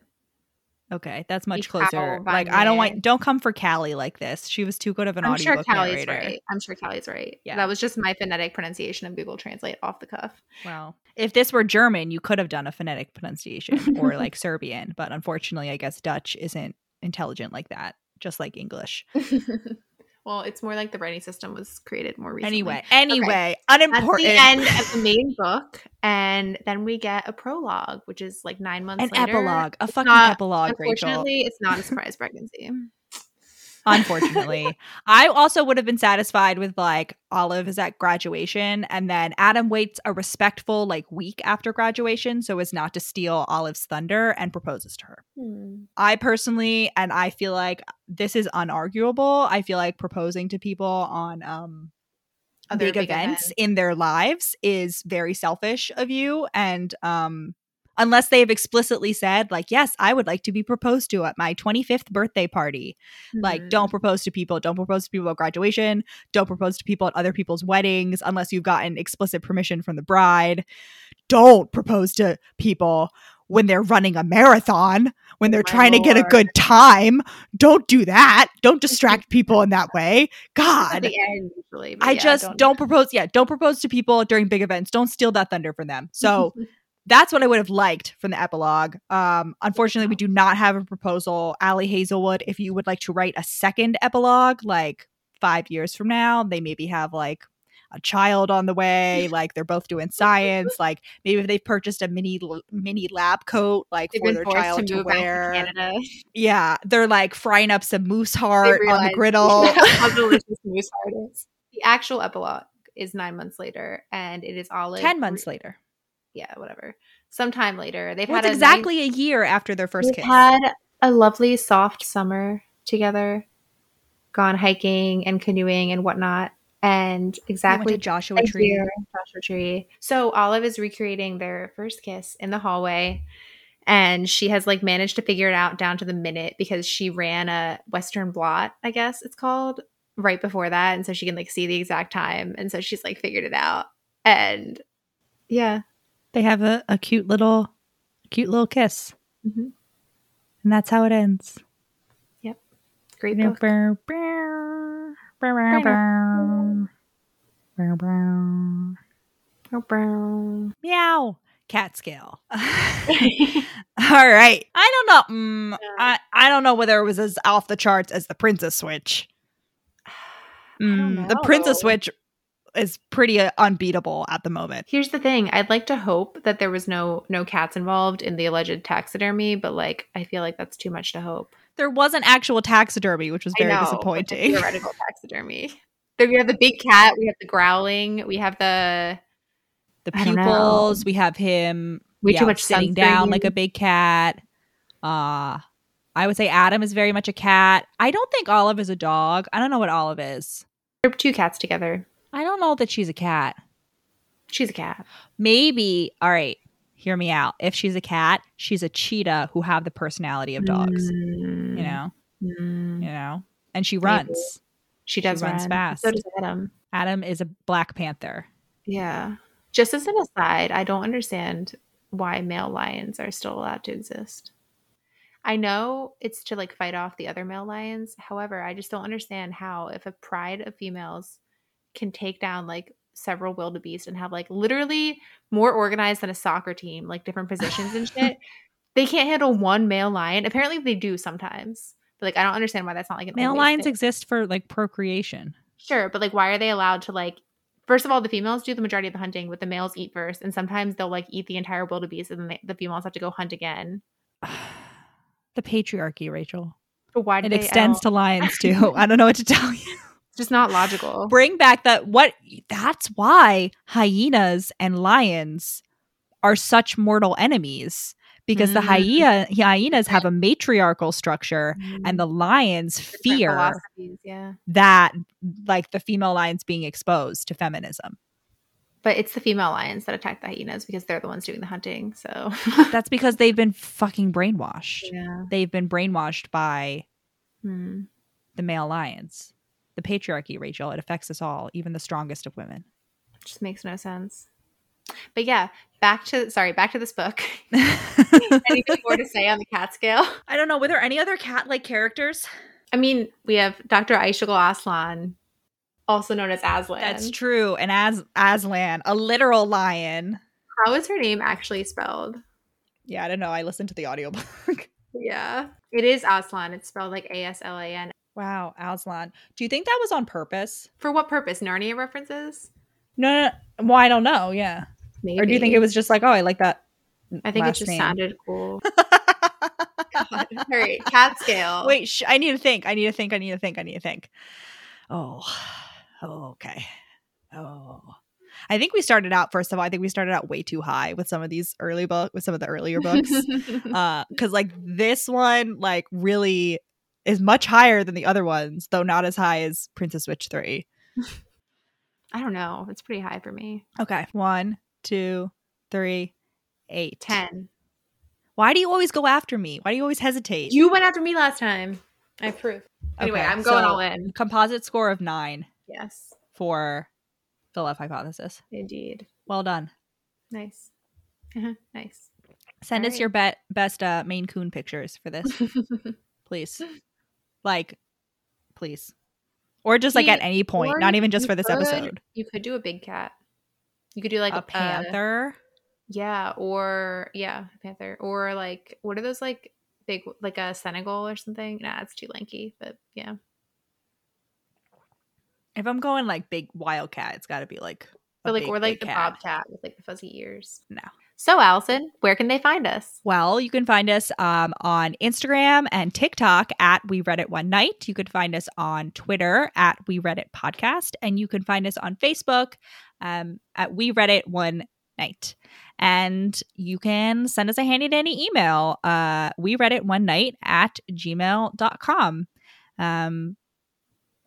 [SPEAKER 1] Okay, that's much closer. Like I don't want don't come for Callie like this. She was too good of an audio.
[SPEAKER 2] I'm sure Callie's
[SPEAKER 1] narrator.
[SPEAKER 2] right. I'm sure Callie's right.
[SPEAKER 1] Yeah.
[SPEAKER 2] That was just my phonetic pronunciation of Google Translate off the cuff.
[SPEAKER 1] Wow. if this were German, you could have done a phonetic pronunciation or like Serbian, but unfortunately, I guess Dutch isn't intelligent like that, just like English.
[SPEAKER 2] well, it's more like the writing system was created more recently.
[SPEAKER 1] Anyway, anyway,
[SPEAKER 2] That's
[SPEAKER 1] unimportant.
[SPEAKER 2] the end of the main book, and then we get a prologue, which is like nine months
[SPEAKER 1] An
[SPEAKER 2] later.
[SPEAKER 1] epilogue, a
[SPEAKER 2] It's
[SPEAKER 1] fucking
[SPEAKER 2] not-
[SPEAKER 1] epilogue, Rachel.
[SPEAKER 2] Unfortunately, it's not a surprise pregnancy.
[SPEAKER 1] Unfortunately, I also would have been satisfied with like Olive is at graduation, and then Adam waits a respectful like week after graduation, so as not to steal Olive's thunder, and proposes to her.
[SPEAKER 2] Hmm.
[SPEAKER 1] I personally, and I feel like this is unarguable. I feel like proposing to people on um
[SPEAKER 2] Other
[SPEAKER 1] big,
[SPEAKER 2] big
[SPEAKER 1] events
[SPEAKER 2] events.
[SPEAKER 1] in their lives is very selfish of you and um unless they've explicitly said like yes i would like to be proposed to at my 25th birthday party like
[SPEAKER 2] Hmm.
[SPEAKER 1] don't propose to people don't propose to people at graduation don't propose to people at other people's weddings unless you've gotten explicit permission from the bride don't propose to people when they're running a marathon when they're
[SPEAKER 2] My
[SPEAKER 1] trying to get a good time don't do that don't distract people in that way god
[SPEAKER 2] end, usually.
[SPEAKER 1] I
[SPEAKER 2] yeah,
[SPEAKER 1] just
[SPEAKER 2] do
[SPEAKER 1] don't, propose. Yeah, don't propose to people during big events. Don't steal that thunder from them. So that's what I would have liked from the epilogue. Um, unfortunately, we do not have a proposal. Ali Hazelwood, if you would like to write a second epilogue, like five years from now, they maybe have like a child on the way. Like they're both doing science. Like maybe if they've purchased a mini mini lab coat, like
[SPEAKER 2] They've
[SPEAKER 1] for their child
[SPEAKER 2] to
[SPEAKER 1] to
[SPEAKER 2] move to
[SPEAKER 1] wear.
[SPEAKER 2] Canada.
[SPEAKER 1] Yeah, they're like frying up some moose heart on the griddle.
[SPEAKER 2] how delicious moose heart is. The actual epilogue is nine months later, and it is Olive.
[SPEAKER 1] Ten months later.
[SPEAKER 2] Yeah, whatever. Sometime later, they've
[SPEAKER 1] Well,
[SPEAKER 2] had a
[SPEAKER 1] exactly a year after their first kiss.
[SPEAKER 2] had a lovely soft summer together, gone hiking and canoeing and whatnot, and exactly
[SPEAKER 1] Joshua Tree.
[SPEAKER 2] you, Joshua Tree. So Olive is recreating their first kiss in the hallway. And she has like managed to figure it out down to the minute because she ran a Western blot, I guess it's called, right before that. And so she can like see the exact time. And so she's like figured it out. And yeah.
[SPEAKER 1] They have a, a cute little, cute little kiss,
[SPEAKER 2] Mhm.
[SPEAKER 1] and that's how it ends.
[SPEAKER 2] Yep, great book.
[SPEAKER 1] Meow. Cat scale. All right. I don't know. Mm, I, I don't know whether it was as off the charts as the Princess Switch. Mm, the Princess. Switch is pretty uh, unbeatable at the moment.
[SPEAKER 2] Here's the thing. I'd like to hope that there was no no cats involved in the alleged taxidermy, but like I feel like that's too much to hope.
[SPEAKER 1] There was an actual taxidermy, which was very
[SPEAKER 2] know,
[SPEAKER 1] disappointing.
[SPEAKER 2] Theoretical taxidermy. Then we have the big cat. We have the growling. We have the
[SPEAKER 1] The pupils. We have him
[SPEAKER 2] way
[SPEAKER 1] yeah,
[SPEAKER 2] too much
[SPEAKER 1] sitting down like a big cat. Uh I would say Adam is very much a cat. I don't think Olive is a dog. I don't know what Olive is.
[SPEAKER 2] They're two cats together.
[SPEAKER 1] I don't know that she's a cat.
[SPEAKER 2] She's a cat.
[SPEAKER 1] Maybe, all right, hear me out. If she's a cat, she's a cheetah who have the personality of dogs,
[SPEAKER 2] Mm,
[SPEAKER 1] you know,
[SPEAKER 2] mm.
[SPEAKER 1] you know. And she
[SPEAKER 2] Maybe.
[SPEAKER 1] runs.
[SPEAKER 2] She does
[SPEAKER 1] runs
[SPEAKER 2] run.
[SPEAKER 1] fast.
[SPEAKER 2] So does Adam.
[SPEAKER 1] Adam is a black panther.
[SPEAKER 2] Yeah. Just as an aside, I don't understand why male lions are still allowed to exist. I know it's to like fight off the other male lions. However, I just don't understand how if a pride of females can take down like several wildebeest and have like literally more organized than a soccer team, like different positions and shit. They can't handle one male lion. Apparently they do sometimes. But like I don't understand why that's not like an
[SPEAKER 1] Male lions
[SPEAKER 2] thing.
[SPEAKER 1] exist for like procreation.
[SPEAKER 2] Sure, but like, why are they allowed to like? First of all, the females do the majority of the hunting, but the males eat first, and sometimes they'll like eat the entire wildebeest, and then they, the females have to go hunt again.
[SPEAKER 1] the patriarchy, Rachel.
[SPEAKER 2] But why? Do
[SPEAKER 1] It extends to. lions too. I don't know what to tell you.
[SPEAKER 2] It's just not logical.
[SPEAKER 1] Bring back that what that's why hyenas and lions are such mortal enemies because the
[SPEAKER 2] Mm.
[SPEAKER 1] hyena hyenas have a matriarchal structure and the lions fear
[SPEAKER 2] yeah.
[SPEAKER 1] that like the female lions being exposed to feminism.
[SPEAKER 2] But it's the female lions that attack the hyenas because they're the ones doing the hunting. So
[SPEAKER 1] That's because they've been fucking brainwashed.
[SPEAKER 2] yeah,
[SPEAKER 1] They've been brainwashed by
[SPEAKER 2] Hmm.
[SPEAKER 1] the male lions. The patriarchy, Rachel, it affects us all, even the strongest of women.
[SPEAKER 2] just makes no sense. But yeah, back to sorry, back to this book. Anything more to say on the cat scale?
[SPEAKER 1] I don't know. Were there any other cat like characters?
[SPEAKER 2] I mean, we have Dr. Aysegul Aslan, also known as Aslan.
[SPEAKER 1] That's true. And as Aslan, a literal lion.
[SPEAKER 2] How is her name actually spelled?
[SPEAKER 1] Yeah, I don't know. I listened to the audiobook.
[SPEAKER 2] yeah. It is Aslan. It's spelled like A S L A N.
[SPEAKER 1] Wow, Aslan. Do you think that was on purpose?
[SPEAKER 2] For what purpose? Narnia references?
[SPEAKER 1] No, no, no. Well, I don't know. Yeah.
[SPEAKER 2] Maybe.
[SPEAKER 1] Or do you think it was just like, oh, I like that?
[SPEAKER 2] I think it just
[SPEAKER 1] name.
[SPEAKER 2] sounded cool. All right, cat scale.
[SPEAKER 1] Wait, sh- I need to think. I need to think. I need to think. I need to think. Oh, oh, okay. Oh, I think we started out. First of all, I think we started out way too high with some of these early book with some of the earlier books. uh, because like this one, like really is much higher than the other ones, though not as high as Princess Switch three.
[SPEAKER 2] I don't know. It's pretty high for me.
[SPEAKER 1] Okay, one, two, three, eight,
[SPEAKER 2] Ten.
[SPEAKER 1] Why do you always go after me? Why do you always hesitate?
[SPEAKER 2] You went after me last time. I approve. Anyway,
[SPEAKER 1] Okay,
[SPEAKER 2] I'm going
[SPEAKER 1] so-
[SPEAKER 2] all in.
[SPEAKER 1] Composite score of nine
[SPEAKER 2] Yes,
[SPEAKER 1] for the love hypothesis.
[SPEAKER 2] indeed.
[SPEAKER 1] Well done.
[SPEAKER 2] Nice. Uh-huh, Nice.
[SPEAKER 1] Send us
[SPEAKER 2] Alright.
[SPEAKER 1] your bet best uh, Maine Coon pictures for this, please. Like, please, or just like at any point,
[SPEAKER 2] or
[SPEAKER 1] not even just for this
[SPEAKER 2] could-
[SPEAKER 1] episode.
[SPEAKER 2] You could do a big cat. You could do like
[SPEAKER 1] a panther.
[SPEAKER 2] yeah, or yeah, panther, or like what are those like big like a Senegal or something? Nah, it's too lanky. But yeah,
[SPEAKER 1] if I'm going like big wildcat, it's got to be like, a
[SPEAKER 2] but like
[SPEAKER 1] big,
[SPEAKER 2] or like the
[SPEAKER 1] cat.
[SPEAKER 2] bobcat with like the fuzzy ears.
[SPEAKER 1] No.
[SPEAKER 2] So Allison, where can they find us?
[SPEAKER 1] Well, you can find us um, on Instagram and TikTok at We Read It One Night. You can find us on Twitter at We Read It Podcast, and you can find us on Facebook um, at We Read It One Night. And you can send us a handy dandy email. Uh, we read it one night at gmail.com. Um,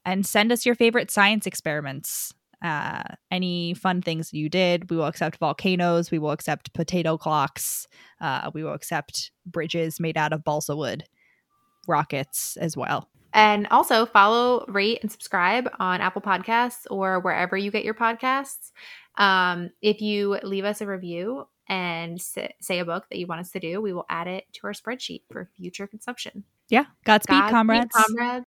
[SPEAKER 1] and send us your favorite science experiments. Uh, any fun things you did. We will accept volcanoes. We will accept potato clocks. Uh, we will accept bridges made out of balsa wood, rockets as well.
[SPEAKER 2] And also follow, rate, and subscribe on Apple Podcasts or wherever you get your podcasts. Um, if you leave us a review and sa- say a book that you want us to do, we will add it to our spreadsheet for future consumption.
[SPEAKER 1] Yeah. Godspeed,
[SPEAKER 2] Godspeed,
[SPEAKER 1] comrades.
[SPEAKER 2] comrades.